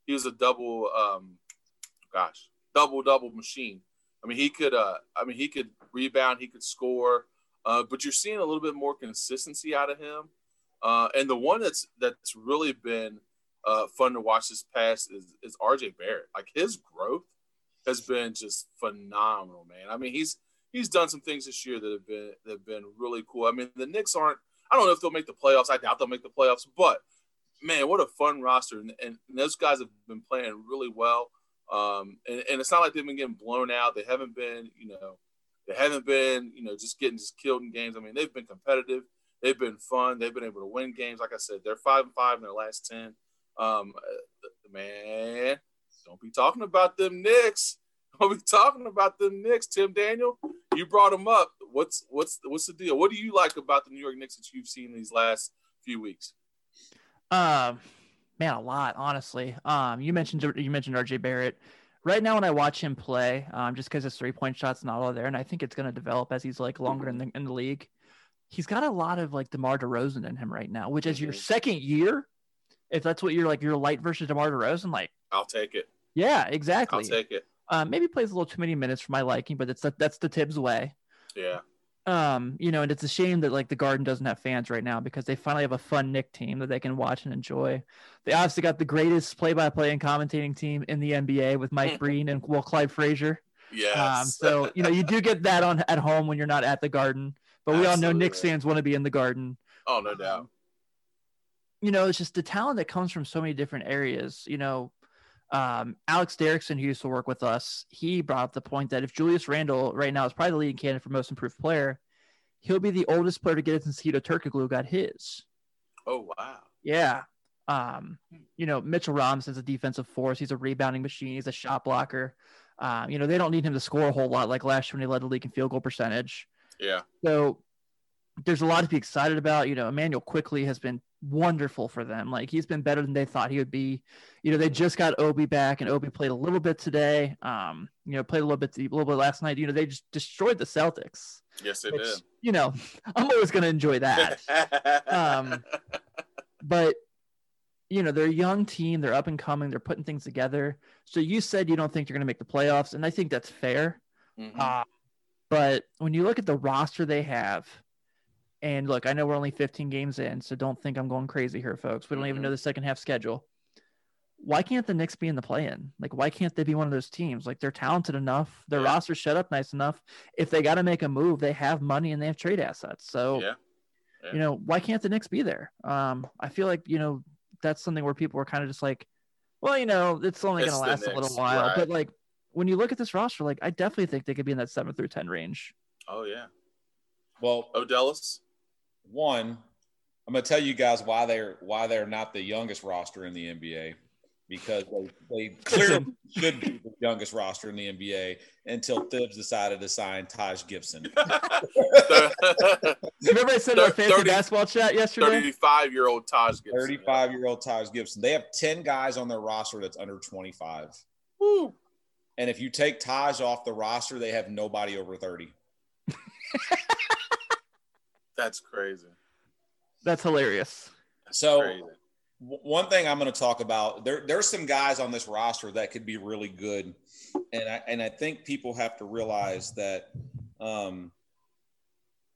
A: he was a double, um, gosh, double double machine. I mean, he could, uh, I mean, he could rebound, he could score, uh, but you're seeing a little bit more consistency out of him. Uh, and the one that's that's really been uh, fun to watch this past is, is RJ Barrett. Like his growth has been just phenomenal, man. I mean, he's he's done some things this year that have been that have been really cool. I mean, the Knicks aren't. I don't know if they'll make the playoffs. I doubt they'll make the playoffs, but man, what a fun roster! And, and those guys have been playing really well. Um, and, and it's not like they've been getting blown out. They haven't been, you know, they haven't been, you know, just getting just killed in games. I mean, they've been competitive. They've been fun. They've been able to win games. Like I said, they're five and five in their last ten. Um, man, don't be talking about them Knicks. Don't be talking about them Knicks. Tim Daniel, you brought them up. What's what's what's the deal? What do you like about the New York Knicks that you've seen these last few weeks?
B: Um, man, a lot, honestly. Um, you mentioned you mentioned RJ Barrett. Right now, when I watch him play, um, just because his three point shot's not all there, and I think it's going to develop as he's like longer in the in the league. He's got a lot of like DeMar DeRozan in him right now, which is your
A: Mhm.
B: second year. If that's what you're like, you're light versus DeMar DeRozan, like,
A: I'll take it.
B: yeah, exactly.
A: I'll take it.
B: Um, maybe plays a little too many minutes for my liking, but it's that's the Thibs way.
A: Yeah.
B: Um, you know, and it's a shame that like the Garden doesn't have fans right now because they finally have a fun Knick team that they can watch and enjoy. They obviously got the greatest play-by-play and commentating team in the NBA with Mike Breen and well Clyde Frazier.
A: Yes.
B: Um, so you know you do get that on at home when you're not at the Garden, but we all know Knicks
A: Absolutely.
B: fans want to be in the Garden.
A: oh, no doubt.
B: You know, it's just the talent that comes from so many different areas. You know, um, Alex Derrickson, who used to work with us, he brought up the point that if Julius Randle right now is probably the leading candidate for most improved player, he'll be the oldest player to get it since Hedo Turkoglu got his.
A: Oh, wow.
B: Yeah. Um, you know, Mitchell Robinson's a defensive force. He's a rebounding machine. He's a shot blocker. Um, you know, they don't need him to score a whole lot like last year when he led the league in field goal percentage.
A: Yeah.
B: So there's a lot to be excited about. You know, Immanuel Quickley has been wonderful for them. Like he's been better than they thought he would be. You know, they just got Obi back, and Obi played a little bit today. Um, you know, played a little bit a little bit last night. You know, they just destroyed the Celtics.
A: Yes, it
B: Which,
A: did.
B: you know, I'm always going to enjoy that. um, but you know they're a young team they're up and coming they're putting things together so you said you don't think you're going to make the playoffs and i think that's fair
A: Mhm.
B: uh, but when you look at the roster they have and look i know we're only 15 games in so don't think i'm going crazy here folks we don't even
A: Mhm.
B: know the second half schedule why can't the Knicks be in the play-in? Like, why can't they be one of those teams? Like, they're talented enough, their
A: Yeah.
B: roster's shut up nice enough. If they got to make a move, they have money and they have trade assets. So,
A: Yeah. Yeah.
B: you know, why can't the Knicks be there? Um, I feel like you know that's something where people are kind of just like, well, you know, it's only going to last a little while.
A: right.
B: But like, when you look at this roster, like, I definitely think they could be in that seven through ten range.
A: Oh, yeah.
C: Well,
A: Odellis?
C: One, I'm gonna tell you guys why they're why they're not the youngest roster in the NBA because they, they clearly should be the youngest roster in the NBA until Thibs decided to sign Taj Gibson.
B: Remember I said in our
A: Thir-
B: fancy
A: 30
B: basketball chat yesterday?
A: 35 year old Taj Gibson.
C: 35 year old Taj Gibson. They have 10 guys on their roster that's under 25.
A: Woo.
C: And if you take Taj off the roster, they have nobody over 30.
A: That's crazy.
B: That's hilarious.
C: So
A: Crazy.
C: w- one thing I'm going to talk about there there's some guys on this roster that could be really good, and I and I think people have to realize that. Um,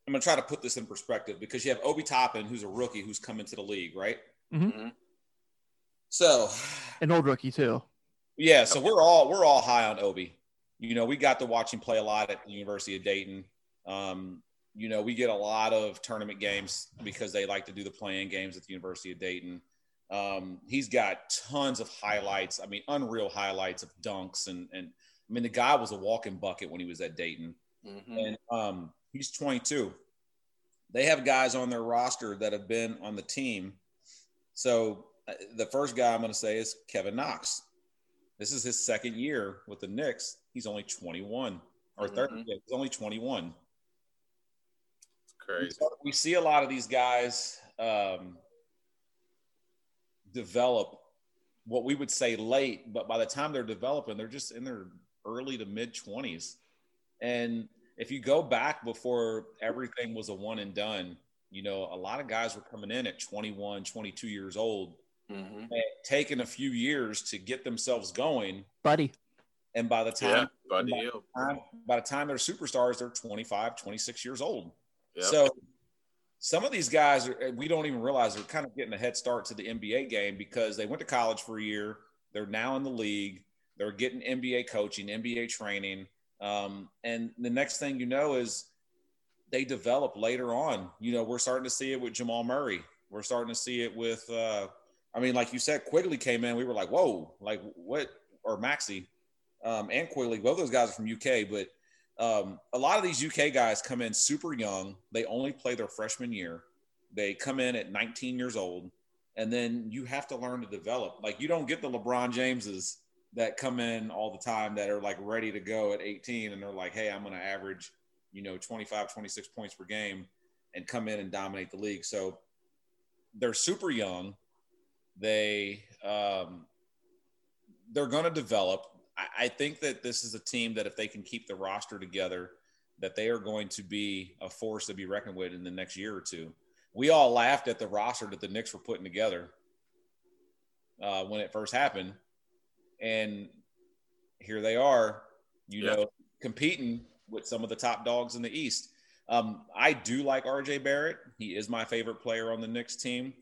C: I'm going to try to put this in perspective because you have Obi Toppin, who's a rookie who's come into the league, right?
A: Mm-hmm.
C: So,
B: An old rookie too.
C: yeah, so we're all we're all high on Obi. You know, we got to watch him play a lot at the University of Dayton. Um, you know, we get a lot of tournament games because they like to do the playing games at the University of Dayton. Um, he's got tons of highlights. I mean, unreal highlights of dunks and and I mean, the guy was a walking bucket when he was at Dayton,
A: Mhm.
C: and um, he's 22. They have guys on their roster that have been on the team. So the first guy I'm going to say is Kevin Knox. This is his second year with the Knicks. He's only 21 or 30.
A: Mhm.
C: He's only 21.
A: It's crazy.
C: We see a lot of these guys um, develop what we would say late, but by the time they're developing, they're just in their early to mid 20s. And if you go back before everything was a one and done, you know, a lot of guys were coming in at 21, 22 years old,
A: Mhm.
C: and taking a few years to get themselves going.
B: buddy.
C: And by the
A: Yeah,
C: time,
A: Buddy
C: by, the time by the time they're superstars, they're 25, 26 years old. So some of these guys, are, we don't even realize they're kind of getting a head start to the NBA game because they went to college for a year. They're now in the league. They're getting NBA coaching, NBA training. Um, and the next thing you know is they develop later on. You know, we're starting to see it with Jamal Murray. We're starting to see it with, uh, I mean, like you said, Quickley came in. We were like, whoa, like what? Or Maxey um, and Quickley. Both those guys are from UK, but um, a lot of these UK guys come in super young. They only play their freshman year. They come in at 19 years old, and then you have to learn to develop. Like you don't get the LeBron Jameses that come in all the time that are like ready to go at 18 and they're like, hey, I'm going to average, you know, 25, 26 points per game and come in and dominate the league. So they're super young. They um, they're going to develop. I, I think that this is a team that if they can keep the roster together, that they are going to be a force to be reckoned with in the next year or two. We all laughed at the roster that the Knicks were putting together uh, when it first happened, and here they are, you
A: Yeah.
C: know, competing with some of the top dogs in the East. Um, I do like RJ Barrett. He is my favorite player on the Knicks team.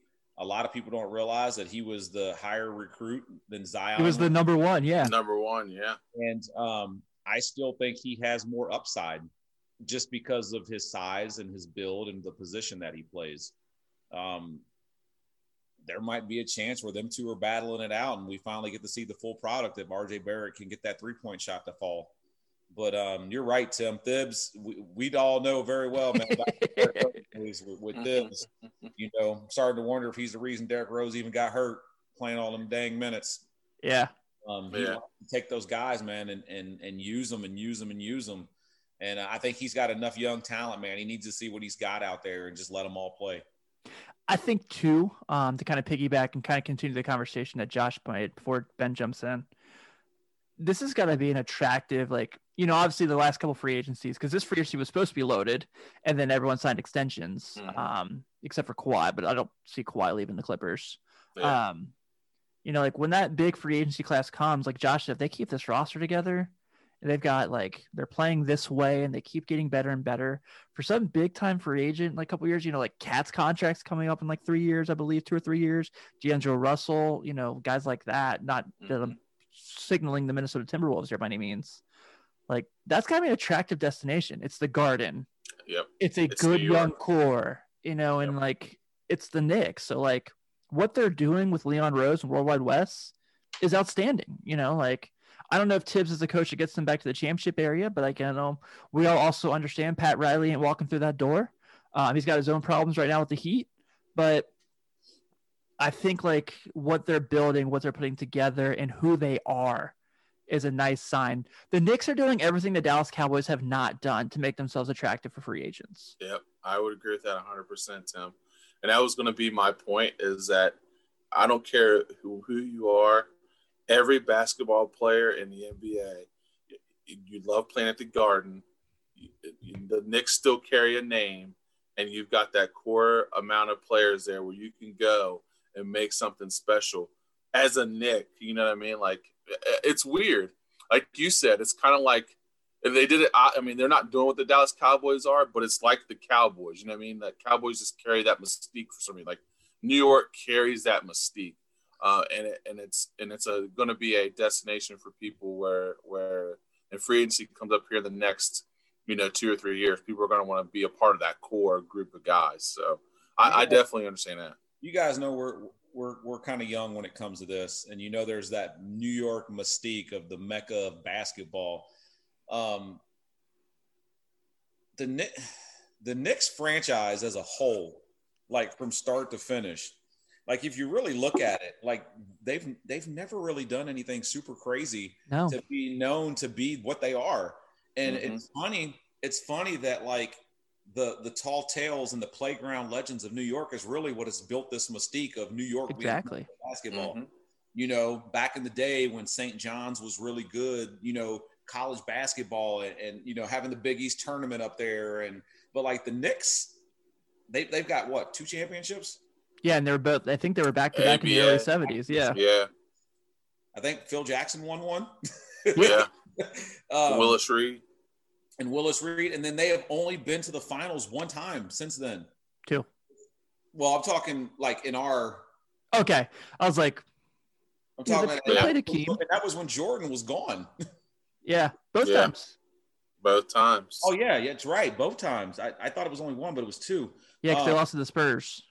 C: A lot of people don't realize that he was the higher recruit than Zion.
B: He was the number one. Yeah.
A: Number one, yeah.
C: and um, I still think he has more upside just because of his size and his build and the position that he plays. Um, there might be a chance where them two are battling it out, and we finally get to see the full product if RJ Barrett can get that three point shot to fall. But um, you're right, Tim Thibs. We, we'd all know very well, man. about with, with Thibs, you know, I'm starting to wonder if he's the reason Derrick Rose even got hurt playing all them dang minutes.
B: yeah.
C: Um,
A: Yeah.
C: wants to take those guys, man, and, and and use them and use them and use them. And I think he's got enough young talent, man. He needs to see what he's got out there and just let them all play.
B: I think too, um, to kind of piggyback and kind of continue the conversation that Josh made before Ben jumps in. This has got to be an attractive, like you know, obviously the last couple free agencies because this free agency was supposed to be loaded, and then everyone signed extensions,
A: Mhm.
B: um, except for Kawhi, but I don't see Kawhi leaving the Clippers.
A: Yeah.
B: Um, you know, like when that big free agency class comes, like Josh, if they keep this roster together, and they've got like they're playing this way and they keep getting better and better for some big time free agent, like a couple years, you know, like KAT's contracts coming up in like three years, I believe, two or three years. D'Angelo Russell, you know, guys like that. Not that I'm
A: Mhm.
B: signaling the Minnesota Timberwolves here by any means. Like that's kind of an attractive destination. It's the Garden.
A: Yep.
B: It's a
A: It's
B: good young core, you know, and
A: Yep.
B: like it's the Knicks. So like what they're doing with Leon Rose and World Wide Wes is outstanding. You know, like I don't know if Thibs is the coach that gets them back to the championship area, but I can know we all also understand Pat Riley ain't walking through that door. Um, he's got his own problems right now with the Heat, but I think like what they're building, what they're putting together, and who they are is a nice sign. The Knicks are doing everything the Dallas Cowboys have not done to make themselves attractive for free agents.
A: Yep, I would agree with that 100%, Tim. And that was going to be my point is that I don't care who, who you are, every basketball player in the NBA, you, love playing at the Garden. The Knicks still carry a name, and you've got that core amount of players there where you can go and make something special as a Knick. You know what I mean? Like, it's weird. Like you said, it's kind of like if they did it, I, I mean, they're not doing what the Dallas Cowboys are, but it's like the Cowboys. You know what I mean? The Cowboys just carry that mystique for some reason. Like New York carries that mystique, uh, and it, and it's and it's going to be a destination for people where where and free agency comes up here the next you know two or three years. People are going to want to be a part of that core group of guys. So I, I definitely understand that.
C: You guys know we're we're we're kind of young when it comes to this, and you know there's that New York mystique of the mecca of basketball. Um, the Knick- the Knicks franchise as a whole, like from start to finish, like if you really look at it, like they've they've never really done anything super crazy
B: No.
C: to be known to be what they are. And
A: Mhm.
C: it's funny, it's funny that like the the tall tales and the playground legends of New York is really what has built this mystique of New York
B: Exactly.
C: basketball.
A: Mhm.
C: You know, back in the day when St. John's was really good, you know, college basketball and, and you know having the Big East tournament up there, and but like the Knicks, they they've got what two championships?
B: Yeah, and they were both. I think they were back to back in the early seventies. Yeah.
A: Yeah.
C: I think Phil Jackson won one.
A: Yeah.
C: um,
A: Willis Reed.
C: And Willis Reed, and then they have only been to the finals one time since then.
B: Two.
C: Well, I'm talking like in our.
B: Okay. I was like,
C: I'm talking.
B: they-
C: and
A: they
C: that was- and that was when Jordan was gone.
B: yeah, both
A: Yeah.
B: times.
A: Both times.
C: Oh yeah, yeah, it's right. Both times. I, I thought it was only one, but it was two.
B: Yeah, because they
C: Uh,
B: lost to the Spurs.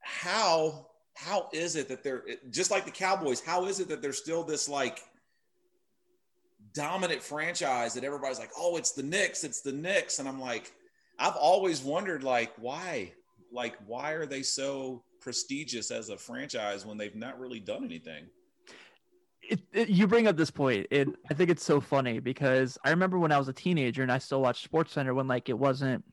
C: How how is it that they're just like the Cowboys? How is it that they're still this like dominant franchise that everybody's like, oh, it's the Knicks, it's the Knicks, and I'm like, I've always wondered like why, like why are they so prestigious as a franchise when they've not really done anything?
B: It, it, you bring up this point, and I think it's so funny because I remember when I was a teenager and I still watched SportsCenter when like it wasn't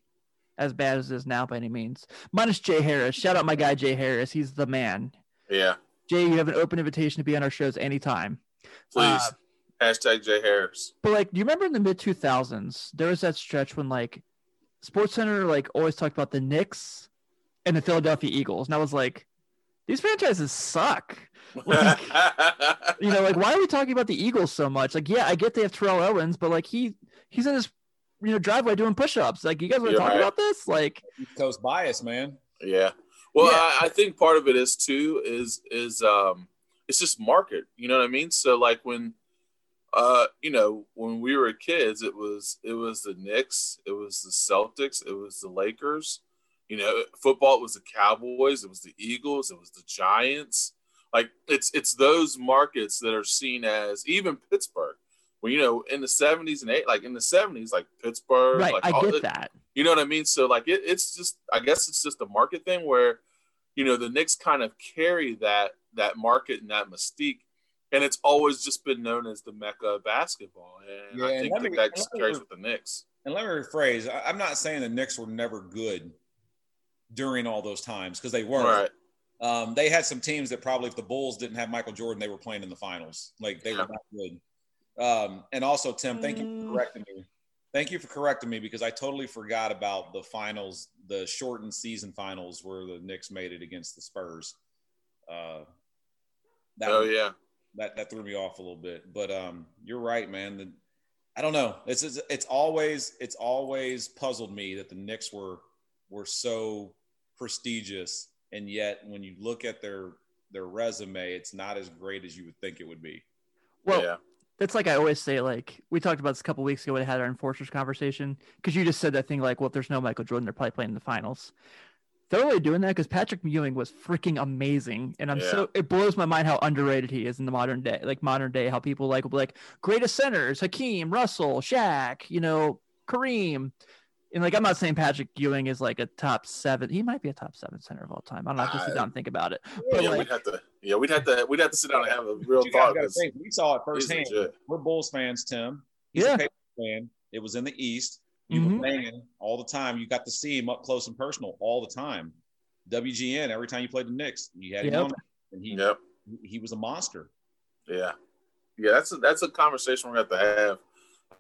B: as bad as it is now by any means. Minus Jay Harris. Shout out my guy Jay Harris. He's the man.
A: Yeah.
B: Jay, you have an open invitation to be on our shows anytime.
A: Please.
B: Uh,
A: Hashtag Jay Harris.
B: But like, do you remember in the mid two thousands there was that stretch when like SportsCenter like always talked about the Knicks and the Philadelphia Eagles, and I was like, these franchises suck. Like, you know, like why are we talking about the Eagles so much? Like, yeah, I get they have Terrell Owens, but like he he's in his you know driveway doing push-ups. Like, you guys want to talk
A: right.
B: about this? Like,
C: East Coast bias, man.
A: Yeah. Well,
B: Yeah.
A: I, I think part of it is too is is um it's just market. You know what I mean? So like when uh you know when we were kids, it was it was the Knicks, it was the Celtics, it was the Lakers. You know, football it was the Cowboys, it was the Eagles, it was the Giants. Like it's it's those markets that are seen as even Pittsburgh. Well, you know, in the seventies and eight, like in the seventies, like Pittsburgh,
B: right?
A: like
B: I
A: all-
B: get that.
A: you know what I mean? So like it, it's just I guess it's just a market thing where, you know, the Knicks kind of carry that that market and that mystique. And it's always just been known as the mecca of basketball. And
C: Yeah,
A: I think
C: let
A: that,
C: me-
A: that just
C: let me-
A: carries with the Knicks.
C: And let me rephrase: I, I'm not saying the Knicks were never good during all those times because they weren't.
A: Right.
C: Um, they had some teams that probably, if the Bulls didn't have Michael Jordan, they were playing in the finals. Like they
A: Yeah.
C: were not good. Um, and also, Tim, thank you
B: Mm.
C: for correcting me. Thank you for correcting me because I totally forgot about the finals, the shortened season finals where the Knicks made it against the Spurs. Uh, that,
A: Oh yeah.
C: That that threw me off a little bit. But um, you're right, man. The, I don't know. It's, it's it's always it's always puzzled me that the Knicks were were so prestigious, and yet when you look at their their resume, it's not as great as you would think it would be.
B: Well,
A: yeah.
B: that's like I always say. Like we talked about this a couple weeks ago when we had our enforcers conversation because you just said that thing like, well, if there's no Michael Jordan, they're probably playing in the finals. They're doing that because Patrick Ewing was freaking amazing, and I'm so it blows my mind how underrated he is in the modern day. Like modern day, how people like will be like greatest centers: Hakeem, Russell, Shaq, you know, Kareem. And like I'm not saying Patrick Ewing is like a top seven. He might be a top seven center of all time. I don't know. I have to sit down and think about it. But
A: yeah,
B: like,
A: we'd have to yeah, we'd have to we'd have to sit down and have a real
C: You
A: thought
C: think, we saw it firsthand. We're Bulls fans, Tim. He's
B: Yeah.
C: a Pacers fan. It was in the East. You
B: Mhm.
C: were banging all the time. You got to see him up close and personal all the time. WGN every time you played the Knicks, you had him
B: Yep.
C: on, and he
A: Yep.
C: he was a monster.
A: Yeah, yeah. That's a, that's a conversation we're gonna have to have,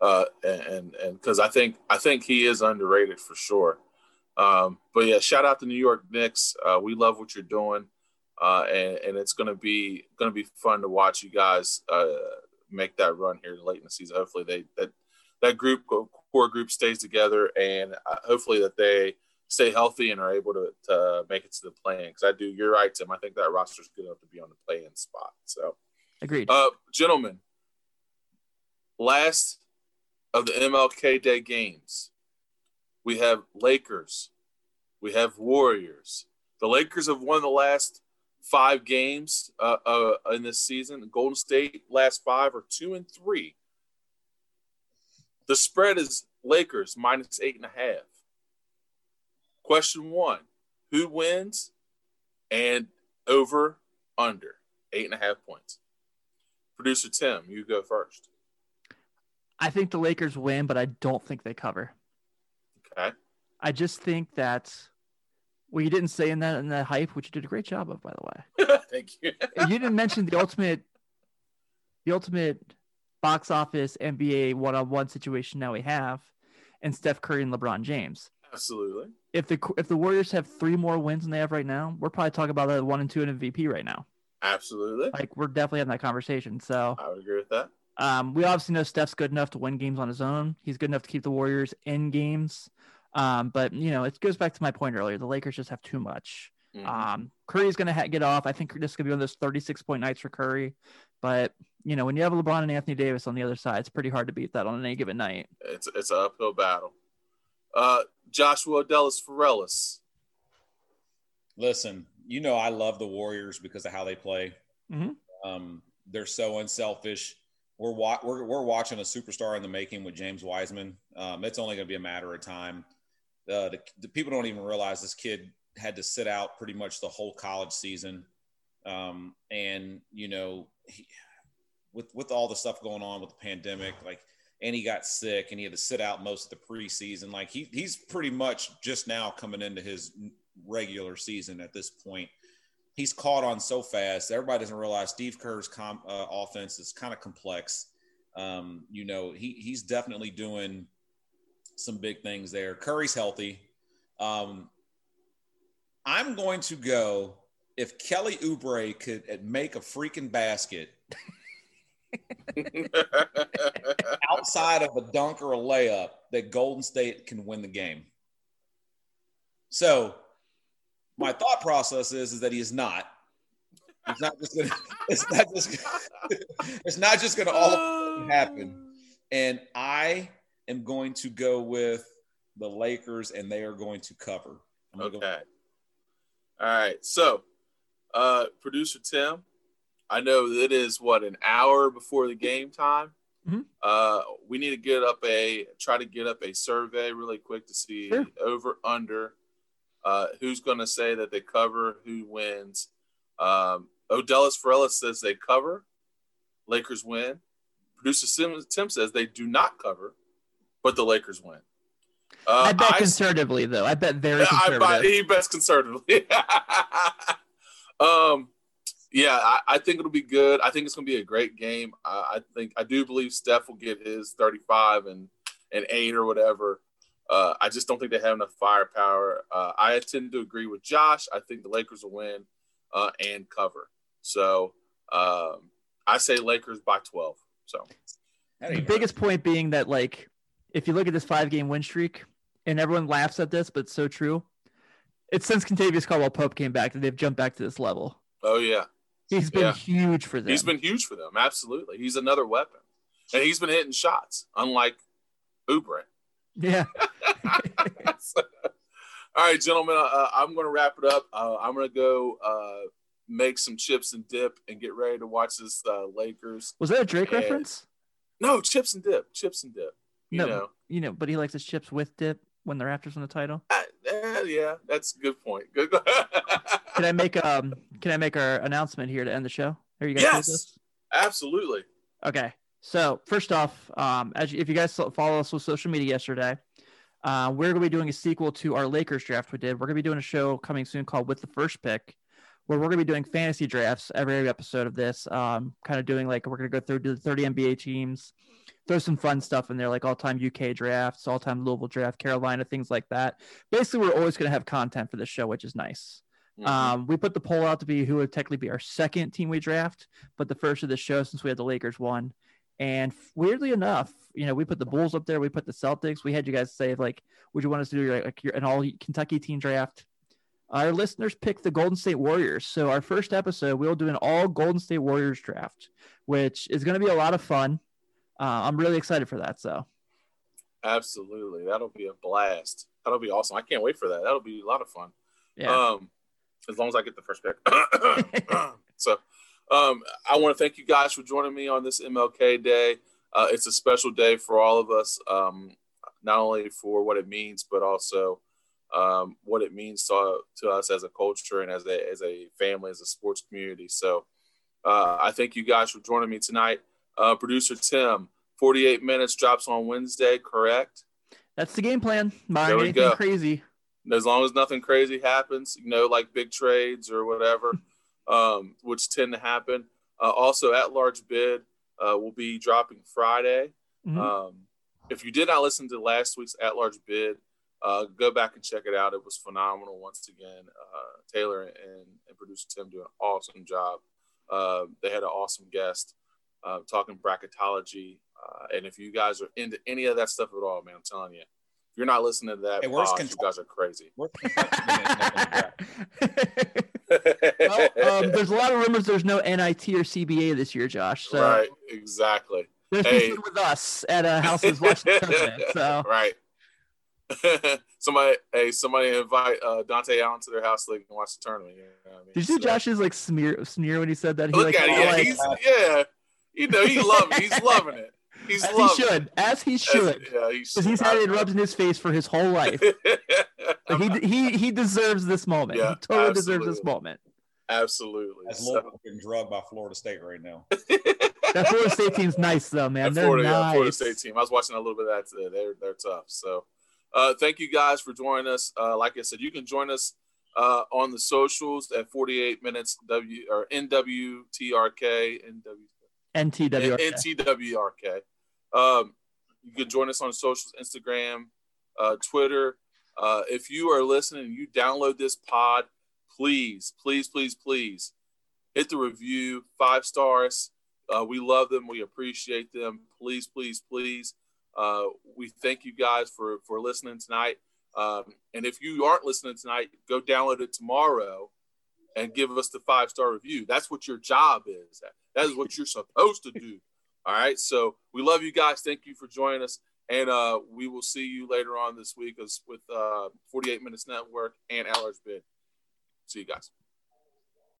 A: uh, and and because I think I think he is underrated for sure. Um, but yeah, shout out to New York Knicks. Uh, we love what you're doing, uh, and and it's gonna be gonna be fun to watch you guys uh, make that run here late in the season. Hopefully they that that group core group stays together, and uh, hopefully that they stay healthy and are able to, to make it to the play-in. Because I do, you're right, Tim. I think that roster's good enough to be on the play-in spot. So.
B: agreed.
A: Uh, gentlemen, last of the MLK Day games, we have Lakers, we have Warriors. The Lakers have won the last five games uh, uh, in this season. Golden State last five are two and three. The spread is Lakers minus eight and a half. Question one: Who wins? and over under eight and a half points. Producer Tim, you go first.
B: I think the Lakers win, but I don't think they cover.
A: Okay.
B: I just think that well, you didn't say in that in that hype, which you did a great job of, by the
A: way. Thank you.
B: you didn't mention the ultimate, the ultimate box office NBA one-on-one situation now we have, and Steph Curry and LeBron James.
A: Absolutely.
B: If the if the Warriors have three more wins than they have right now, we're probably talking about a one and two in MVP right now.
A: Absolutely.
B: Like we're definitely having that conversation. So
A: I would agree with that.
B: Um, we obviously know Steph's good enough to win games on his own. He's good enough to keep the Warriors in games. Um, but you know, it goes back to my point earlier. The Lakers just have too much. Mm-hmm. Um, Curry's going to ha- get off. I think this to be one of those 36 point nights for Curry. But you know, when you have LeBron and Anthony Davis on the other side, it's pretty hard to beat that on any given night.
A: It's it's an uphill battle. Uh, Joshua Dallas Forellis.
C: Listen, you know I love the Warriors because of how they play.
B: Mm-hmm.
C: Um, they're so unselfish. We're, wa- we're we're watching a superstar in the making with James Wiseman. Um, it's only going to be a matter of time. Uh, the, the, people don't even realize this kid had to sit out pretty much the whole college season, um, and you know, he, with with all the stuff going on with the pandemic, like, and he got sick, and he had to sit out most of the preseason. Like, he he's pretty much just now coming into his regular season at this point he's caught on so fast. Everybody doesn't realize Steve Kerr's com, uh, offense is kind of complex. Um, you know, he he's definitely doing some big things there. Curry's healthy. Um, I'm going to go if Kelly Oubre could uh, make a freaking basket outside of a dunk or a layup, that Golden State can win the game. So my thought process is is that he is not. It's not just gonna. It's not just. it's not just gonna all happen. And I am going to go with the Lakers, and they are going to cover.
A: Okay. Go- all right. So, uh, producer Tim, I know it is what an hour before the game time.
B: Mm-hmm.
A: Uh, we need to get up a try to get up a survey really quick to see sure. over under uh, who's going to say that they cover? Who wins? Um, Odellis Farella says they cover. Lakers win. Producer Tim says they do not cover, but the Lakers win.
B: Uh, I bet I, conservatively, though. I bet very conservative. I,
A: he bets conservatively. um, yeah, I, I, think it'll be good. I think it's going to be a great game. I think I do believe Steph will get his 35 and and eight or whatever. Uh, I just don't think they have enough firepower. Uh, I tend to agree with Josh. I think the Lakers will win uh, and cover. So um, I say Lakers by 12. So
B: the biggest point being that, like, if you look at this five game win streak, and everyone laughs at this, but it's so true. It's since Kentavious Caldwell Pope came back that they've jumped back to this level.
A: Oh, yeah.
B: He's been yeah. huge for them.
A: He's been huge for them. Absolutely. He's another weapon. And he's been hitting shots, unlike Oubre.
B: Yeah.
A: so, all right, gentlemen, uh, I'm going to wrap it up. Uh, I'm going to go uh, make some chips and dip and get ready to watch this uh, Lakers.
B: Was that a Drake and, reference?
A: No, chips and dip. Chips and dip. You no, know.
B: you know, but he likes his chips with dip when the Raptors win the title.
A: Uh, yeah, that's a good point. Good.
B: can I make um? Can I make our announcement here to end the show? Are you guys?
A: Yes, absolutely.
B: Okay. So first off, um, as you, if you guys follow us on social media yesterday, uh, we're going to be doing a sequel to our Lakers draft we did. We're going to be doing a show coming soon called With the First Pick, where we're going to be doing fantasy drafts every episode of this. Um, kind of doing like we're going to go through the 30 NBA teams, throw some fun stuff in there, like all-time UK drafts, all-time Louisville draft, Carolina, things like that. Basically, we're always going to have content for this show, which is nice. Mm-hmm. Um, we put the poll out to be who would technically be our second team we draft, but the first of the show since we had the Lakers one. And weirdly enough, you know, we put the Bulls up there, we put the Celtics. We had you guys say like, would you want us to do like an all Kentucky team draft? Our listeners picked the Golden State Warriors. So our first episode, we'll do an all Golden State Warriors draft, which is going to be a lot of fun. Uh, I'm really excited for that. So,
A: absolutely, that'll be a blast. That'll be awesome. I can't wait for that. That'll be a lot of fun.
B: Yeah.
A: Um, as long as I get the first pick. so, um, I want to thank you guys for joining me on this MLK Day. Uh, it's a special day for all of us, um, not only for what it means, but also um, what it means to, to us as a culture and as a, as a family, as a sports community. So uh, I thank you guys for joining me tonight. Uh, Producer Tim, 48 minutes drops on Wednesday, correct?
B: That's the game plan. Mind anything go. crazy.
A: As long as nothing crazy happens, you know, like big trades or whatever, um, which tend to happen. Uh, also, at large bid uh, will be dropping Friday. Mm-hmm. Um, if you did not listen to last week's at large bid, uh, go back and check it out. It was phenomenal once again. Uh, Taylor and, and, producer Tim do an awesome job. Uh, they had an awesome guest uh, talking bracketology. Uh, and if you guys are into any of that stuff at all, man, I'm telling you, if you're not listening to that, hey, boss, you guys are crazy. well,
B: um, there's a lot of rumors there's no NIT or CBA this year, Josh. So.
A: Right, exactly.
B: There's hey. with us at a houses watching the tournament. So.
A: Right. somebody, hey, somebody invite uh, Dante Allen to their house so they can watch the tournament. You know I mean?
B: Did you see so, Josh's like smear sneer when he said that? He,
A: look
B: like,
A: at it, yeah, like, he's, yeah, you know, he loving, he's loving it. He's
B: as he should, as he should, as, yeah, because he's had it rubbed in his face for his whole life. he he he deserves this moment. Yeah, he totally absolutely. deserves this moment.
A: Absolutely.
C: As so. getting drugged by Florida State right now.
B: that Florida State team's nice though, man. That They're Florida, nice. Yeah,
A: Florida State team. I was watching a little bit of that today. They're they're tough. So uh, thank you guys for joining us. Uh, like I said, you can join us uh, on the socials at 48 minutes W or NWTRK NW
B: NTWRK.
A: NTWRK. Um, you can join us on socials, Instagram, uh, Twitter. Uh, if you are listening and you download this pod, please, please, please, please hit the review, five stars. Uh, we love them. We appreciate them. Please, please, please. Uh, we thank you guys for for listening tonight. Um, and if you aren't listening tonight, go download it tomorrow and give us the five star review. That's what your job is. That is what you're supposed to do. All right. So we love you guys. Thank you for joining us. And uh, we will see you later on this week with uh, 48 Minutes Network and Aller's Bid. See you guys.